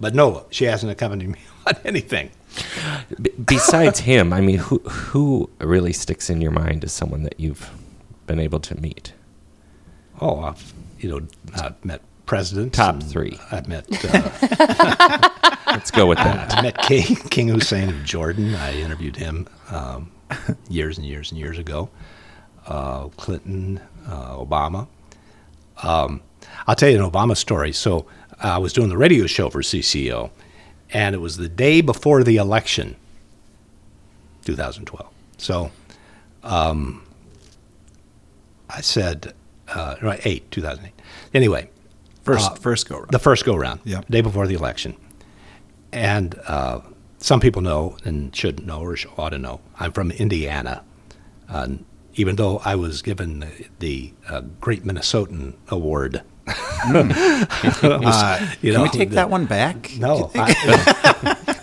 But no, she hasn't accompanied me on anything. B- besides him, I mean, who who really sticks in your mind as someone that you've been able to meet? Oh, I've you know I've met presidents. Top three. I've met uh, Let's go with that. I met King, King Hussein of Jordan. I interviewed him um, years and years and years ago. Uh, Clinton, uh, Obama. Um, I'll tell you an Obama story. So I was doing the radio show for CCO, and it was the day before the election, 2012. So um, I said, uh, right, 8, 2008. Anyway, First Uh, first go round. the first go round, Yep. day before the election. And uh, some people know and should know or should, ought to know. I'm from Indiana. Even though I was given the, the uh, Great Minnesotan Award. Uh, you can know, we take the- that one back? No, I,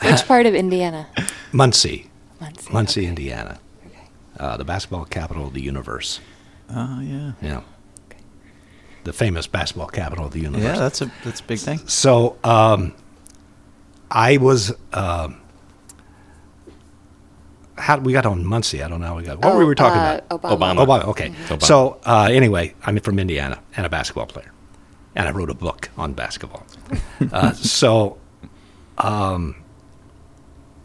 Which part of Indiana? Muncie, Muncie. Muncie, okay. Indiana, Okay. uh, the basketball capital of the universe. Oh yeah. Yeah, Okay. the famous basketball capital of the universe. Yeah, that's a that's a big thing. So um, I was. Um, how we got on Muncie? I don't know how we got. What Oh, were we talking uh, about? Obama. Obama. Obama. Okay. Obama. So uh, anyway, I'm from Indiana and a basketball player, and I wrote a book on basketball. uh, so um,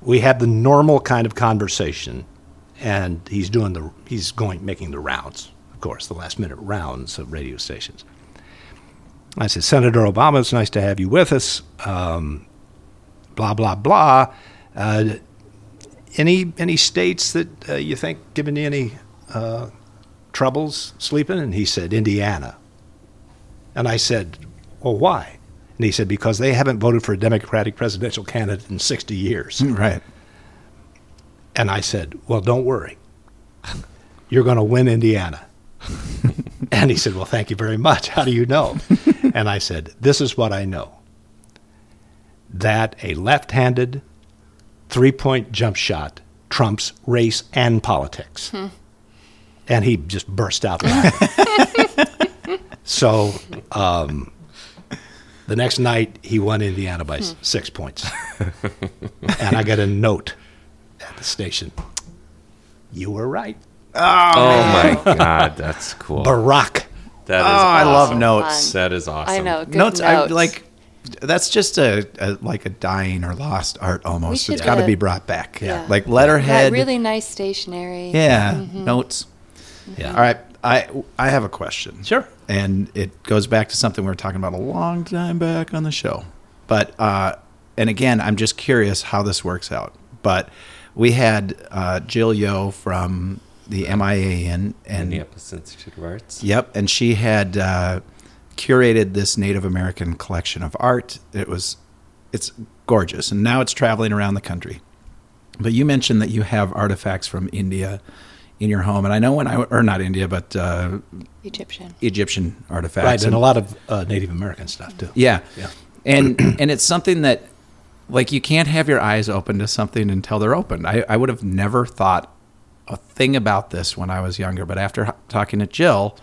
we had the normal kind of conversation, and he's doing the he's going making the rounds, of course, the last minute rounds of radio stations. I said, Senator Obama, it's nice to have you with us. Um, blah blah blah. Uh, any any states that uh, you think giving you any uh, troubles sleeping? And he said Indiana. And I said, well, why? And he said because they haven't voted for a Democratic presidential candidate in 60 years. Mm, right. And I said, well, don't worry, you're going to win Indiana. and he said, well, thank you very much. How do you know? and I said, this is what I know that a left handed three point jump shot trumps race and politics. Hmm. And he just burst out laughing. so um, the next night, he won Indiana by s six points. and I got a note at the station. You were right. Oh my God, that's cool. Barack. That is Oh, I love awesome. notes. That is awesome. I know. Good notes, notes. I like that's just a, a like a dying or lost art almost. should, It's got to uh, be brought back. yeah. Like letterhead. That really nice stationery. Yeah, Mm-hmm. notes. Yeah. All right, I I have a question. Sure. And it goes back to something we were talking about a long time back on the show. But uh, and again, I'm just curious how this works out. But we had uh, Jill Yo from the MIA in, and Minneapolis Institute of Arts. Yep, and she had uh, curated this Native American collection of art. It was it's gorgeous, and now it's traveling around the country. But you mentioned that you have artifacts from India in your home, and I know when I or not India, but uh, Egyptian. Egyptian artifacts, Right, and a lot of uh, Native American stuff too. yeah, Yeah. and and it's something that like you can't have your eyes open to something until they're opened. I, I would have never thought a thing about this when I was younger, but after talking to Jill,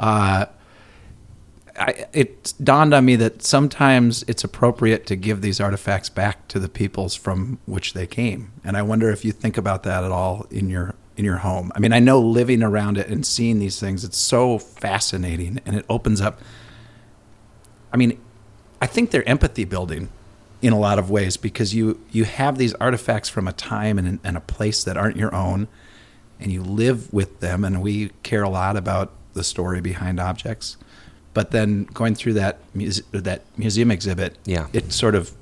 uh, I, it dawned on me that sometimes it's appropriate to give these artifacts back to the peoples from which they came, and I wonder if you think about that at all in your in your home. I mean, I know living around it and seeing these things, it's so fascinating, and it opens up. I mean, I think they're empathy building in a lot of ways because you you have these artifacts from a time and, and a place that aren't your own, and you live with them. And we care a lot about the story behind objects. But then going through that muse- that museum exhibit, Yeah. it sort of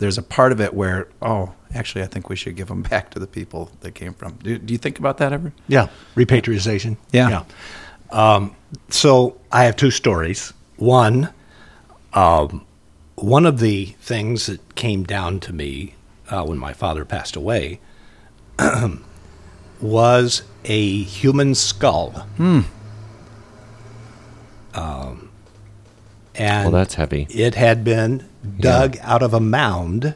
there's a part of it where oh, actually, I think we should give them back to the people they came from. Do, do you think about that ever? Yeah, repatriation. Yeah. Um, so I have two stories. One, um, one of the things that came down to me uh, when my father passed away was a human skull. Um, and Well, that's heavy. it had been dug out of a mound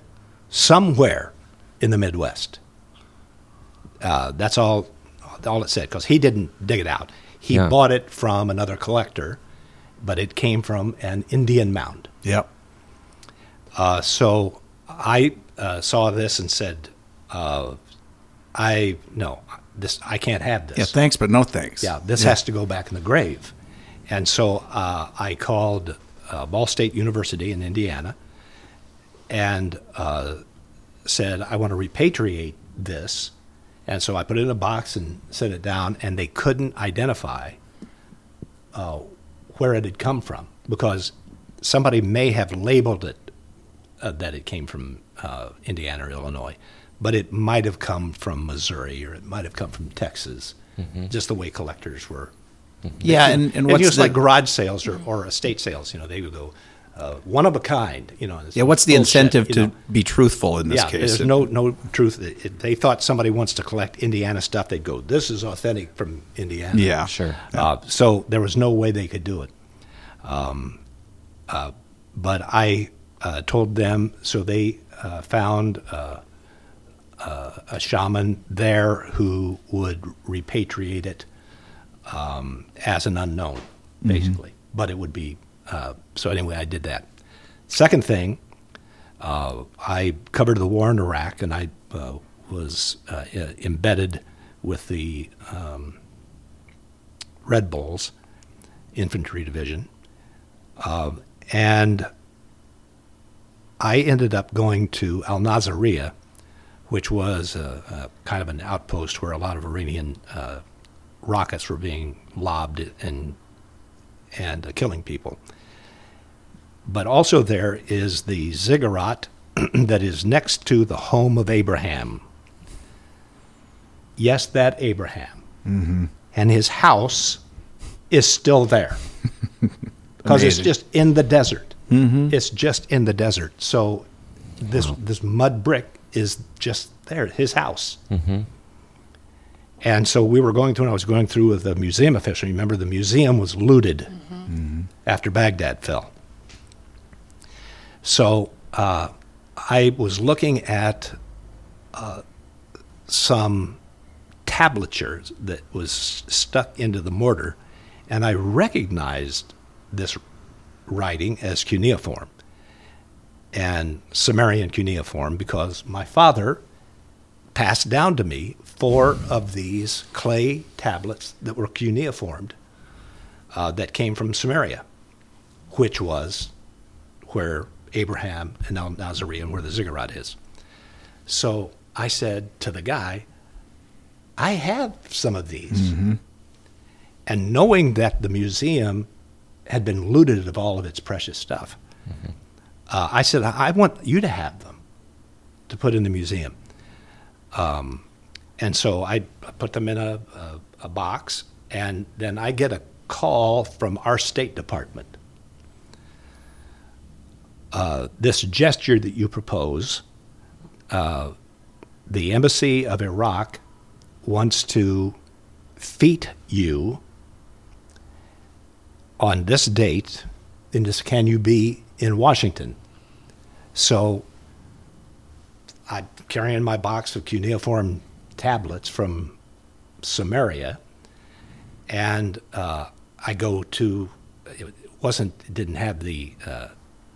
somewhere in the Midwest. Uh, that's all. All it said because he didn't dig it out. He Yeah. bought it from another collector, but it came from an Indian mound. Yep. Uh, so I uh, saw this and said, uh, "I no, this I can't have this." Yeah. Thanks, but no thanks. Yeah, this has to go back in the grave. And so uh, I called uh, Ball State University in Indiana and uh, said, I want to repatriate this. And so I put it in a box and sent it down, and they couldn't identify uh, where it had come from because somebody may have labeled it uh, that it came from uh, Indiana or Illinois, but it might have come from Missouri or it might have come from Texas, just the way collectors were. Yeah, and, and And what's just the, like garage sales or, or estate sales, you know, they would go uh, one of a kind, you know. yeah? What's the bullshit, incentive to know. be truthful in this yeah, case? there's no no truth. If they thought somebody wants to collect Indiana stuff, they'd go, "This is authentic from Indiana." Yeah. Sure. Uh, so there was no way they could do it. Um, uh, but I uh, told them, so they uh, found uh, uh, a shaman there who would repatriate it um, as an unknown, basically. But it would be uh, so. Anyway, I did that. Second thing, uh, I covered the war in Iraq, and I uh, was uh, embedded with the um, Red Bulls Infantry Division, uh, and I ended up going to Al Nasiriyah, which was a, a kind of an outpost where a lot of Iranian uh, rockets were being lobbed and and uh, killing people. But also there is the ziggurat that is next to the home of Abraham. Yes, that Abraham. Mm-hmm. And his house is still there because it's just in the desert. Mm-hmm. It's just in the desert. So this this mud brick is just there, his house. Mm-hmm. And so we were going through, and I was going through with the museum official. Remember, the museum was looted after Baghdad fell. So uh, I was looking at uh, some tablature that was stuck into the mortar, and I recognized this writing as cuneiform and Sumerian cuneiform because my father passed down to me four of these clay tablets that were cuneiformed uh, that came from Samaria, which was where Abraham and Al Nasiriyah, where the ziggurat is. So I said to the guy, I have some of these. And knowing that the museum had been looted of all of its precious stuff, uh, I said, I I want you to have them to put in the museum. Um, and so I put them in a, a, a box, and then I get a call from our State Department uh, this gesture that you propose, uh, the embassy of Iraq wants to feat you on this date. In this, can you be in Washington? So I'm carrying my box of cuneiform tablets from Samaria, and uh, I go to. It wasn't. It didn't have the uh,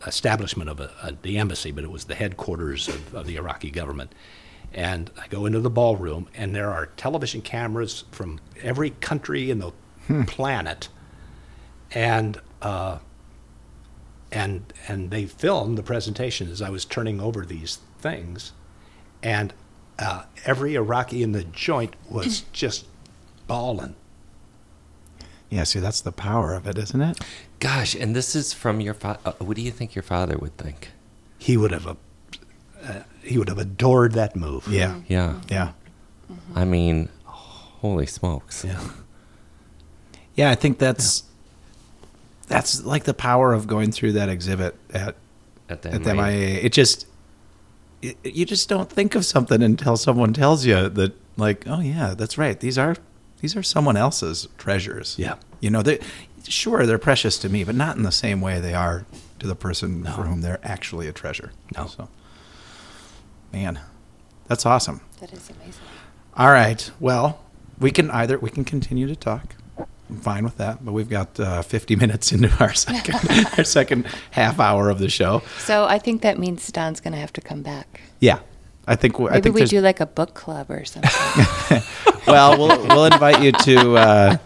establishment of a, a, the embassy, but it was the headquarters of, of the Iraqi government. And I go into the ballroom, and there are television cameras from every country in the planet, and uh, and and they filmed the presentation as I was turning over these things, and uh, every Iraqi in the joint was just bawling. Yeah, see, that's the power of it, isn't it? Gosh, and this is from your father. Uh, what do you think your father would think? He would have, uh, uh, he would have adored that move. Yeah. Yeah. Yeah. I mean, holy smokes. Yeah. Yeah, I think that's that's like the power of going through that exhibit at At the at the MIA. MIA. It just it, you just don't think of something until someone tells you that like, oh yeah, that's right. These are these are someone else's treasures. Yeah. You know, they sure they're precious to me, but not in the same way they are to the person for whom they're actually a treasure. No. So man, that's awesome. That is amazing. All right. Well, we can either we can continue to talk. I'm fine with that, but we've got uh, 50 minutes into our second our second half hour of the show. So I think that means Don's going to have to come back. Yeah, I think w- I Maybe think we do like a book club or something. well, we'll we'll invite you to. Uh,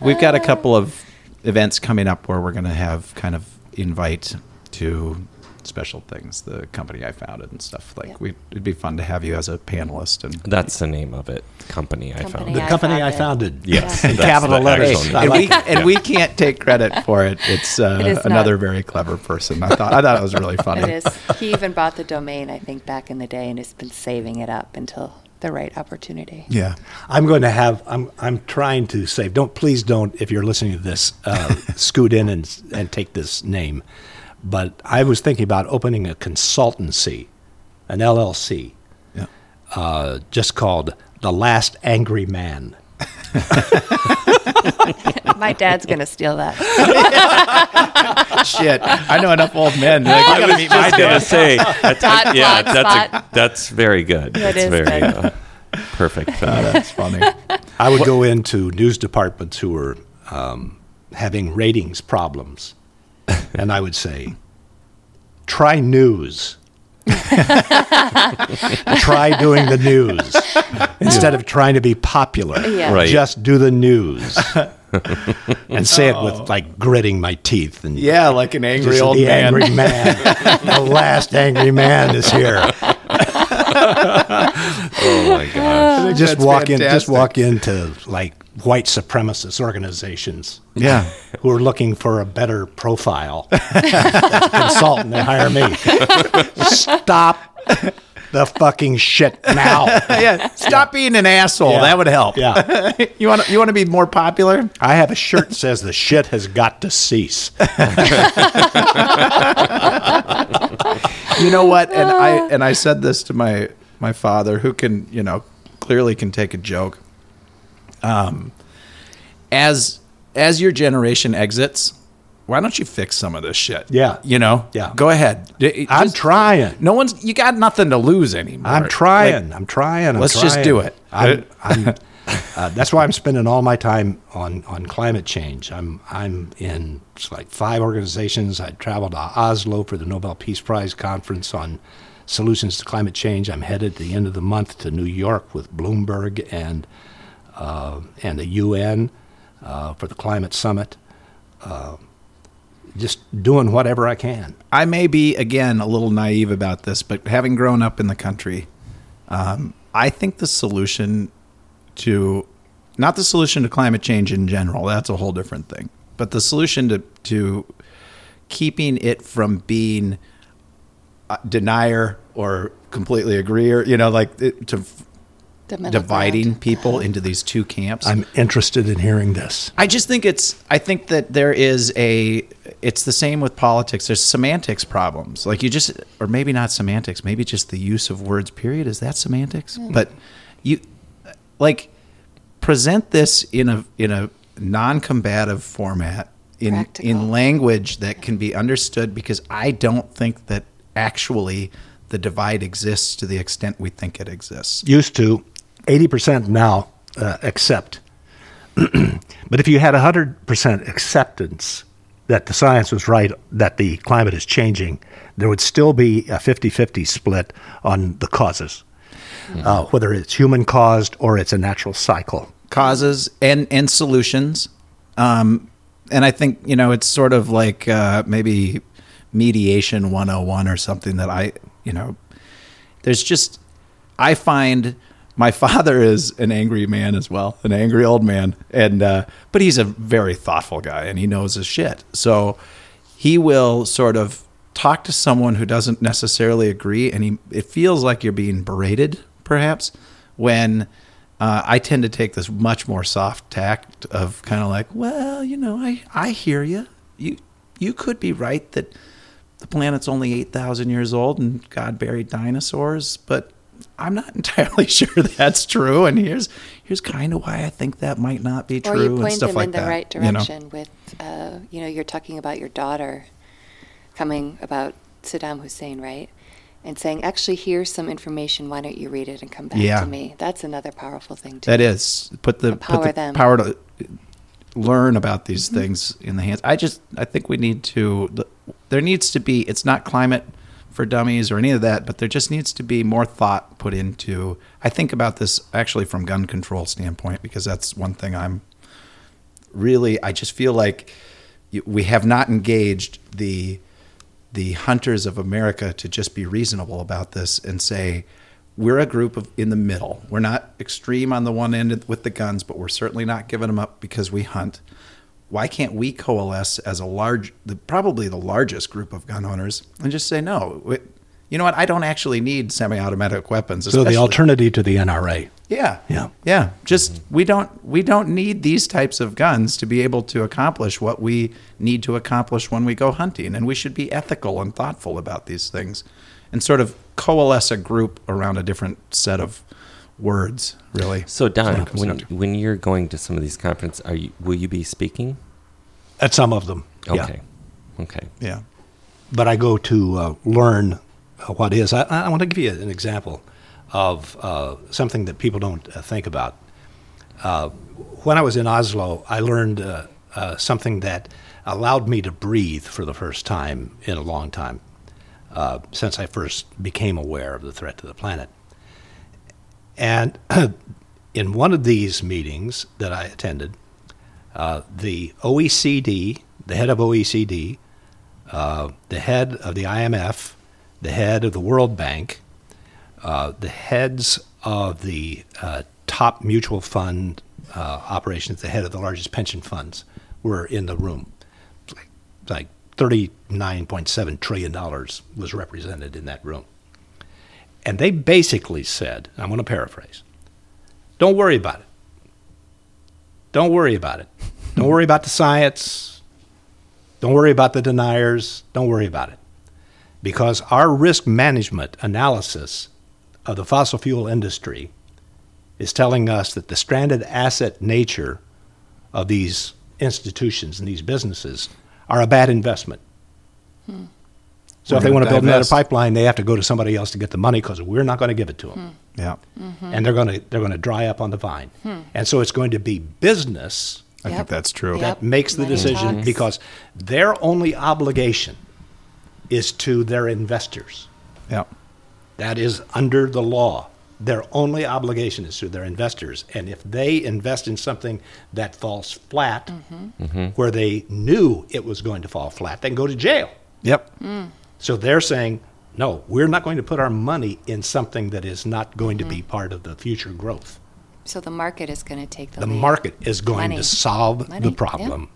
we've got a couple of events coming up where we're going to have kind of invite to special things, the company I founded and stuff. Like Yep. we, it'd be fun to have you as a panelist and That's the name of it. Company, I Company found. The I company I founded. founded. Yes, In capital the letters. I and like we and we can't take credit for it. It's, uh, It is not. another very clever person. I thought I thought it was really funny. it is. He even bought the domain, I think, back in the day and has been saving it up until the right opportunity. Yeah. I'm going to have. I'm. I'm trying to save. Don't please don't. If you're listening to this, uh, scoot in and and take this name. But I was thinking about opening a consultancy, an LLC, Yeah. uh, just called the Last Angry Man. My dad's going to steal that. Shit. I know enough old men. Like, you I gotta was meet my just gonna dad. say, that's, Hot yeah, spot, that's a, spot. that's very good. That that's is very good. uh, perfect. Oh, that's funny. I would go into news departments who were um, having ratings problems, and I would say, "Try news." Try doing the news instead of trying to be popular. Yeah. Right. Just do the news and say it with oh. like gritting my teeth and Yeah, like an angry just old the man. angry man. the last angry man is here. Oh my gosh. just that's walk in. Just fantastic. walk into like white supremacist organizations. Yeah. Who are looking for a better profile consultant they hire me. Stop the fucking shit now. yeah. Stop being an asshole. Yeah. That would help. Yeah. you want to you want to be more popular? I have a shirt that says the shit has got to cease. you know what? And I and I said this to my my father, who can you know clearly can take a joke. Um, as as your generation exits, why don't you fix some of this shit? Yeah. you know. Yeah. go ahead. I'm just- trying. No one's. You got nothing to lose anymore. I'm trying. Like, I'm trying. I'm let's just do it. I'm, I'm, uh, that's why I'm spending all my time on, on climate change. I'm I'm in like five organizations. I traveled to Oslo for the Nobel Peace Prize conference on solutions to climate change. I'm headed at the end of the month to New York with Bloomberg and uh, and the UN uh, for the climate summit. Uh, just doing whatever I can. I may be again a little naive about this, but having grown up in the country, um, I think the solution to not the solution to climate change in general, that's a whole different thing. But the solution to to keeping it from being a denier or completely agreeer, you know like it, to dividing ground. people into these two camps. I'm interested in hearing this. I just think it's. I think that there is a. It's the same with politics. There's semantics problems. Like you just, or maybe not semantics. Maybe just the use of words. Period. Is that semantics? But you, like, present this in a in a non-combative format in Practical. in language that can be understood. Because I don't think that actually the divide exists to the extent we think it exists. Used to, 80% now uh, accept. but if you had 100% acceptance that the science was right, that the climate is changing, there would still be a 50 50 split on the causes, uh, whether it's human caused or it's a natural cycle. causes and and solutions um and i think you know it's sort of like uh maybe mediation 101 or something that i you know there's just i find my father is an angry man as well an angry old man. And uh but he's a very thoughtful guy and he knows his shit. So he will sort of talk to someone who doesn't necessarily agree. And he it feels like you're being berated perhaps when uh, I tend to take this much more soft tact of kind of like, well, you know, I, I hear you. You you could be right that the planet's only eight thousand years old and God buried dinosaurs, but I'm not entirely sure that's true. And here's here's kind of why I think that might not be true Or you and point stuff them like in the that. right you know? direction with, uh, you know, you're talking about your daughter coming about Saddam Hussein, right? And saying, actually, here's some information. Why don't you read it and come back Yeah. to me? That's another powerful thing too. That is put the put the them. power to learn about these Mm-hmm. things in the hands. I just I think we need to. There needs to be. It's not climate for dummies or any of that, but there just needs to be more thought put into. I think about this actually from gun control standpoint because that's one thing I'm really. I just feel like we have not engaged the the hunters of America to just be reasonable about this and say we're a group of in the middle. We're not extreme on the one end with the guns, but we're certainly not giving them up because we hunt. Why can't we coalesce as a large, the, probably the largest group of gun owners, and just say no? we- You know what? I don't actually need semi-automatic weapons. So the alternative to the NRA. yeah. Yeah. Yeah. Just we don't we don't need these types of guns to be able to accomplish what we need to accomplish when we go hunting and we should be ethical and thoughtful about these things and sort of coalesce a group around a different set of words, really. So Don, when when you're going to some of these conferences, are you will you be speaking? At some of them. Okay. Yeah. Okay. yeah. But I go to uh, learn uh, what is. I, I want to give you an example of uh, something that people don't uh, think about. Uh, when I was in Oslo, I learned uh, uh, something that allowed me to breathe for the first time in a long time uh, since I first became aware of the threat to the planet. And in one of these meetings that I attended, uh, the OECD, the head of OECD, uh, the head of the IMF, the head of the World Bank, uh, the heads of the uh, top mutual fund uh, operations, the head of the largest pension funds were in the room. Like, like $39.7 trillion was represented in that room. And they basically said, I'm going to paraphrase, don't worry about it. Don't worry about it. Don't worry about the science. Don't worry about the deniers. Don't worry about it. Because our risk management analysis of the fossil fuel industry is telling us that the stranded asset nature of these institutions and these businesses are a bad investment. Hmm. So We're if they want to build another pipeline, they have to go to somebody else to get the money because we're not going to give it to them hmm. Yeah. Mm-hmm. and they're going to they're going to dry up on the vine. Hmm. And so it's going to be business I think that's true. Yep. that makes the Money decision talks. because their only obligation is to their investors. Yeah. That is under the law. Their only obligation is to their investors. And if they invest in something that falls flat, mm-hmm. Mm-hmm. where they knew it was going to fall flat, they can go to jail. Yep. Mm. So they're saying, no, we're not going to put our money in something that is not going to be mm-hmm. part of the future growth. So the market is going to take the The lead. market is going Money. to solve Money, the yeah. problem.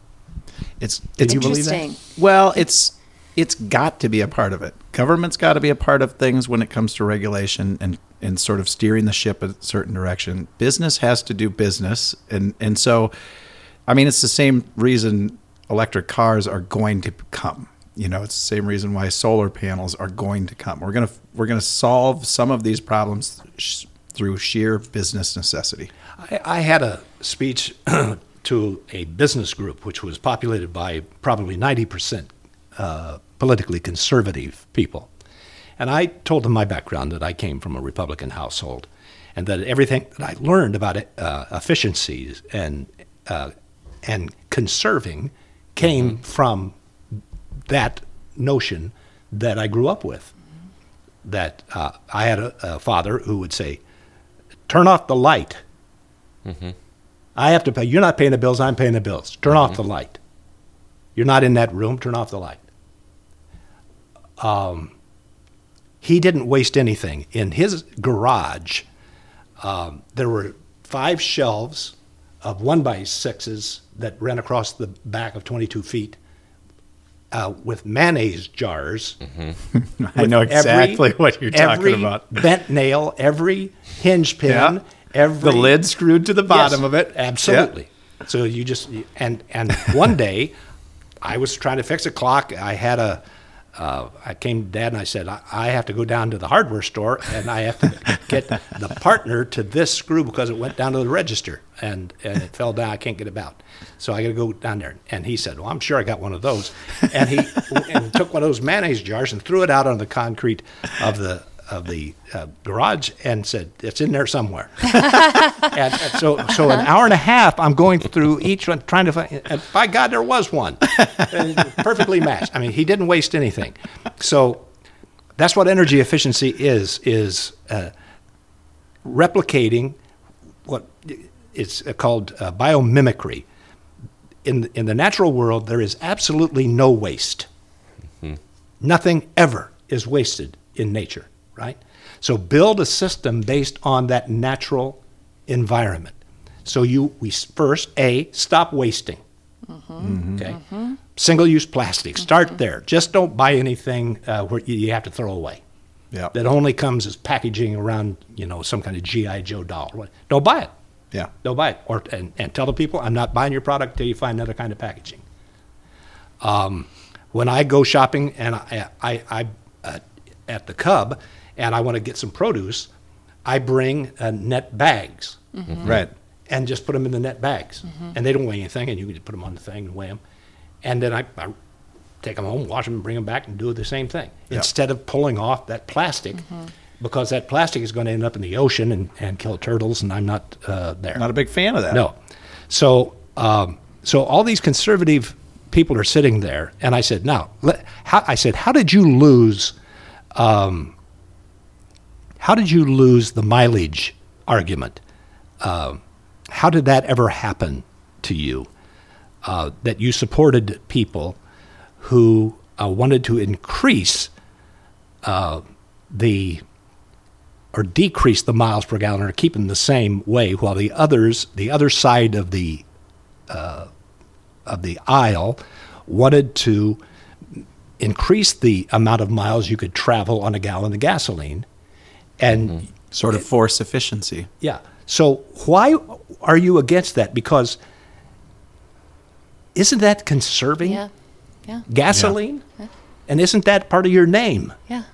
It's It's it's you believe that? interesting. Well, it's it's got to be a part of it. Government's got to be a part of things when it comes to regulation, and and sort of steering the ship a certain direction. Business has to do business, and and so, I mean, it's the same reason electric cars are going to come. You know, it's the same reason why solar panels are going to come. We're gonna we're gonna solve some of these problems sh- through sheer business necessity. I, I had a speech to a business group which was populated by probably 90% uh, politically conservative people. And I told them my background that I came from a Republican household and that everything that I learned about uh, efficiencies and, uh, and conserving came from that notion that I grew up with. That uh, I had a, a father who would say, turn off the light. I have to pay. You're not paying the bills. I'm paying the bills. Turn off the light. You're not in that room. Turn off the light. Um, he didn't waste anything. In his garage, um, there were five shelves of one by sixes that ran across the back of 22 feet uh, with mayonnaise jars. I know Every- exactly what you're talking every about. Bent nail, every hinge pin, Yeah. every The lid screwed to the bottom Yes, of it. Absolutely. So you just and and one day, I was trying to fix a clock. I had a. Uh, I came to Dad and I said, I, I have to go down to the hardware store and I have to get the partner to this screw because it went down to the register and, and it fell down. I can't get it out. So I got to go down there. And he said, Well, I'm sure I got one of those. And he and took one of those mayonnaise jars and threw it out on the concrete of the of the uh, garage and said, "It's in there somewhere." and, and so, so an hour and a half, I'm going through each one trying to find. And by God, there was one, perfectly matched. I mean, he didn't waste anything. So that's what energy efficiency is: is uh, replicating what it's called uh, biomimicry. In in the natural world, there is absolutely no waste. Nothing ever is wasted in nature, right? So build a system based on that natural environment. So you we first a stop wasting. Okay, single-use plastic. Start there. Just don't buy anything uh, where you have to throw away. Yeah. That only comes as packaging around, you know, some kind of GI Joe doll. Don't buy it. Yeah. Don't buy it. Or and, and tell the people I'm not buying your product till you find another kind of packaging. Um, when I go shopping and I, I, I uh, at the Cub and I want to get some produce, I bring uh, net bags Right. and just put them in the net bags, and they don't weigh anything, and you can just put them on the thing and weigh them, and then I, I take them home, wash them, bring them back, and do the same thing instead of pulling off that plastic. Because that plastic is going to end up in the ocean and, and kill turtles, and I'm not uh, there. Not a big fan of that. No. So, um, so all these conservative people are sitting there, and I said, "Now, let, how, I said, how did you lose? Um, how did you lose the mileage argument? Um, how did that ever happen to you? Uh, that you supported people who uh, wanted to increase uh, the or decrease the miles per gallon or keep them the same way, while the others, the other side of the uh, of the aisle, wanted to increase the amount of miles you could travel on a gallon of gasoline, and Sort of force efficiency. yeah. So why are you against that? Because isn't that conserving Yeah. Yeah. gasoline? Yeah. And isn't that part of your name? Yeah.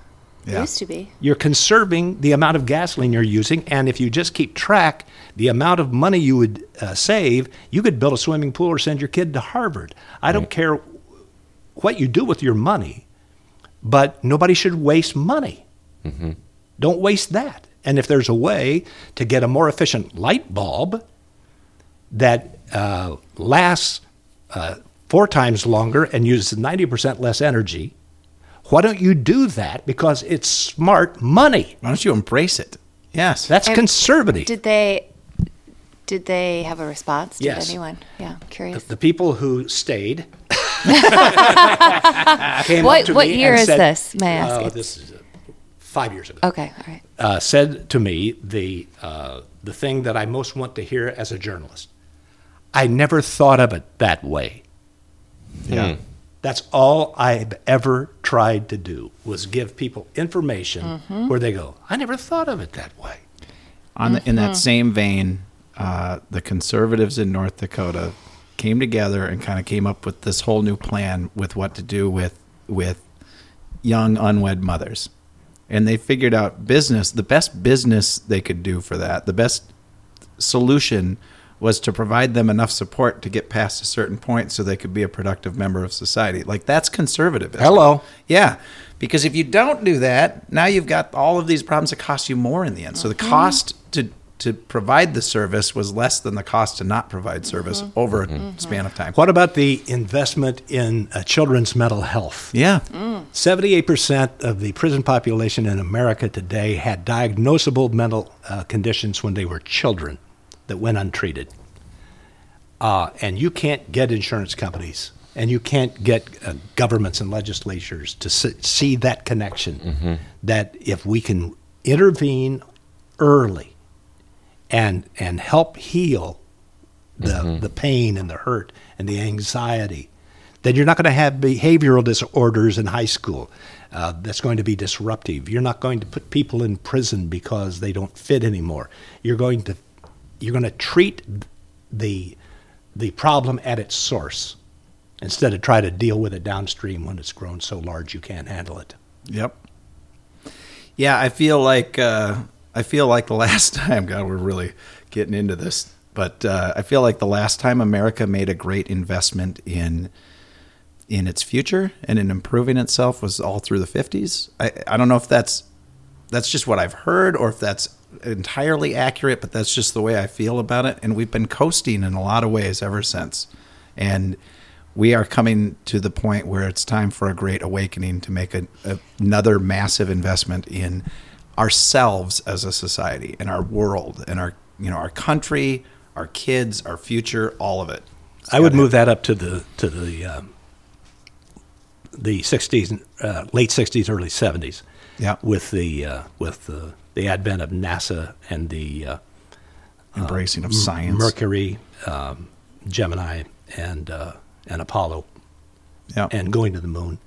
Yeah. It used to be. You're conserving the amount of gasoline you're using, and if you just keep track the amount of money you would uh, save, you could build a swimming pool or send your kid to Harvard. I don't care what you do with your money, but nobody should waste money. Don't waste that. And if there's a way to get a more efficient light bulb that uh, lasts uh, four times longer and uses 90% less energy, why don't you do that? Because it's smart money. Why don't you embrace it? Yes. That's And conservative. Did they? Did they have a response? Did Yes. anyone? Yeah. I'm curious. the people who stayed came What- up to what me year and is said- this? May I ask? Oh, this is uh, five years ago. Okay. All right. uh, said to me the uh, the thing that I most want to hear as a journalist. I never thought of it that way. yeah. That's all I've ever tried to do was give people information where they go, I never thought of it that way. On the, in that same vein, uh, the conservatives in North Dakota came together and kind of came up with this whole new plan with what to do with with young unwed mothers, and they figured out business. The best business they could do for that, the best solution was to provide them enough support to get past a certain point so they could be a productive member of society. Like that's conservative. Hello. Yeah. Because if you don't do that, now you've got all of these problems that cost you more in the end. So the mm-hmm. cost to to provide the service was less than the cost to not provide service over a span of time. What about the investment in uh, children's mental health? Yeah. 78% of the prison population in America today had diagnosable mental uh, conditions when they were children that went untreated. Uh, and you can't get insurance companies and you can't get uh, governments and legislatures to s- see that connection. That if we can intervene early and, and help heal the, the pain and the hurt and the anxiety, then you're not going to have behavioral disorders in high school. Uh, that's going to be disruptive. You're not going to put people in prison because they don't fit anymore. You're going to you're going to treat the the problem at its source instead of try to deal with it downstream when it's grown so large you can't handle it. Yep. Yeah, I feel like uh, I feel like the last time. God, we're really getting into this, but uh, I feel like the last time America made a great investment in in its future and in improving itself was all through the fifties. I, I don't know if that's that's just what I've heard or if that's entirely accurate, but that's just the way I feel about it. And we've been coasting in a lot of ways ever since. And we are coming to the point where it's time for a great awakening to make a, a- another massive investment in ourselves as a society and our world and our you know our country, our kids, our future, all of it. It's I would gotta- move that up to the to the um, the 60s, uh, late 60s, early 70s. Yeah. With the uh, with the the advent of NASA and the uh, embracing of science. Mercury, um, Gemini, and uh, and Apollo, Yeah. and going to the moon,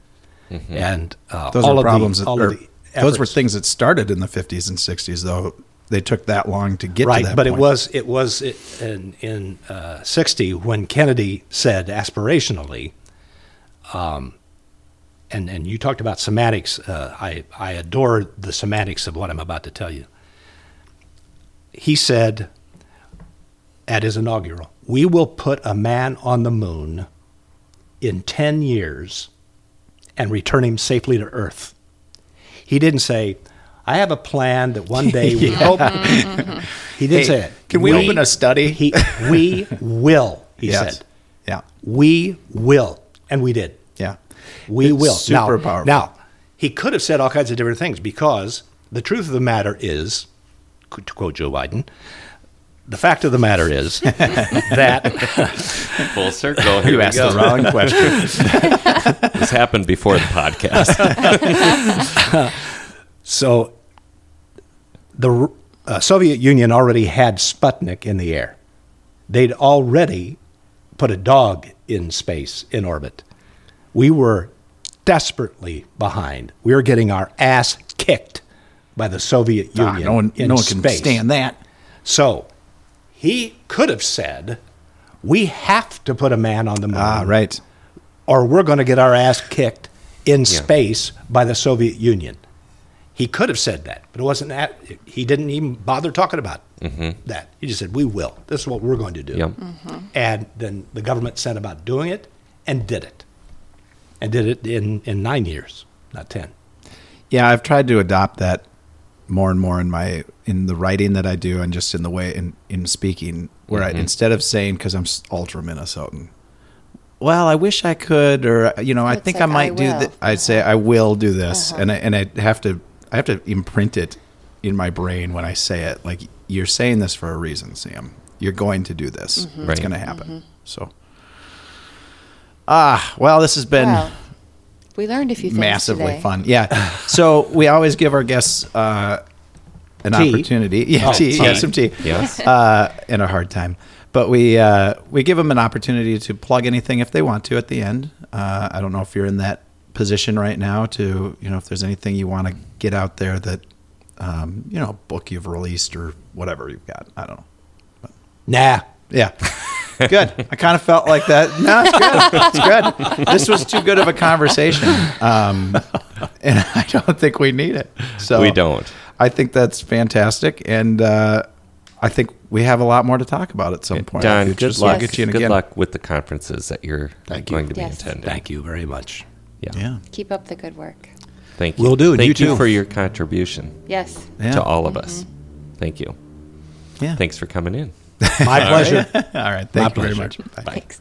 and uh, those all are of the- problems. that, all or of the those were things that started in the 50s and 60s, though. They took that long to get right, to that but it was it was in in uh, '60 when Kennedy said aspirationally, um, and and you talked about semantics. Uh, I I adore the semantics of what I'm about to tell you. He said at his inaugural, "We will put a man on the moon in ten years, and return him safely to Earth." He didn't say. I have a plan that one day we hope. He didn't Hey, say it. can we open a study? He, we will. He Yes. said, Yeah. "We will," and we did. Yeah. We It's will. super now, powerful. Now, he could have said all kinds of different things because the truth of the matter is, to quote Joe Biden, the fact of the matter is that Full circle. Here You asked go. the wrong question. This happened before the podcast. so the uh, Soviet Union already had Sputnik in the air. They'd already put a dog in space in orbit. We were desperately behind. We were getting our ass kicked by the Soviet Ah, Union no one, in no one can stand that. So he could have said, "We have to put a man on the moon, Ah, right. or we're going to get our ass kicked in space by the Soviet Union." He could have said that, but it wasn't that. He didn't even bother talking about that. He just said, "We will. This is what we're going to do." Yep. And then the government set about doing it and did it, and did it in in nine years, not ten. Yeah, I've tried to adopt that more and more in my in the writing that I do and just in the way in in speaking where I instead of saying because I'm ultra Minnesotan. Well, I wish I could, or you know, I think like, I might "I do will." that. I'd say I will do this, Uh-huh. and I, and I have to I have to imprint it in my brain when I say it. Like you're saying this for a reason, Sam. You're going to do this. It's Right. going to happen. So, ah, well, this has been Wow. We learned a few things massively today. fun. Yeah. So we always give our guests uh, an Tea? opportunity. Yeah, Oh, tea. tea. Yeah, some tea. Yes. Uh, and a hard time. But but we uh, we give them an opportunity to plug anything if they want to at the end. Uh, I don't know if you're in that position right now to you know if there's anything you want to get out there that um, you know book you've released or whatever you've got. I don't know. Nah. Yeah. Good. I kind of felt like that. No, it's good. It's good. This was too good of a conversation, um, and I don't think we need it. So We don't. I think that's fantastic, and uh, I think we have a lot more to talk about at some point. in Don, good so I'll luck. get you in Good again. luck with the conferences that you're Thank you. going to be attending. Thank you very much. Yeah. Yeah. Keep up the good work. Thank you. We'll do, Thank you you for your contribution Yes. Yeah. to all of us. Thank you. Yeah. Thanks for coming in. My pleasure. All right. Thank My you very much. Bye. Thanks.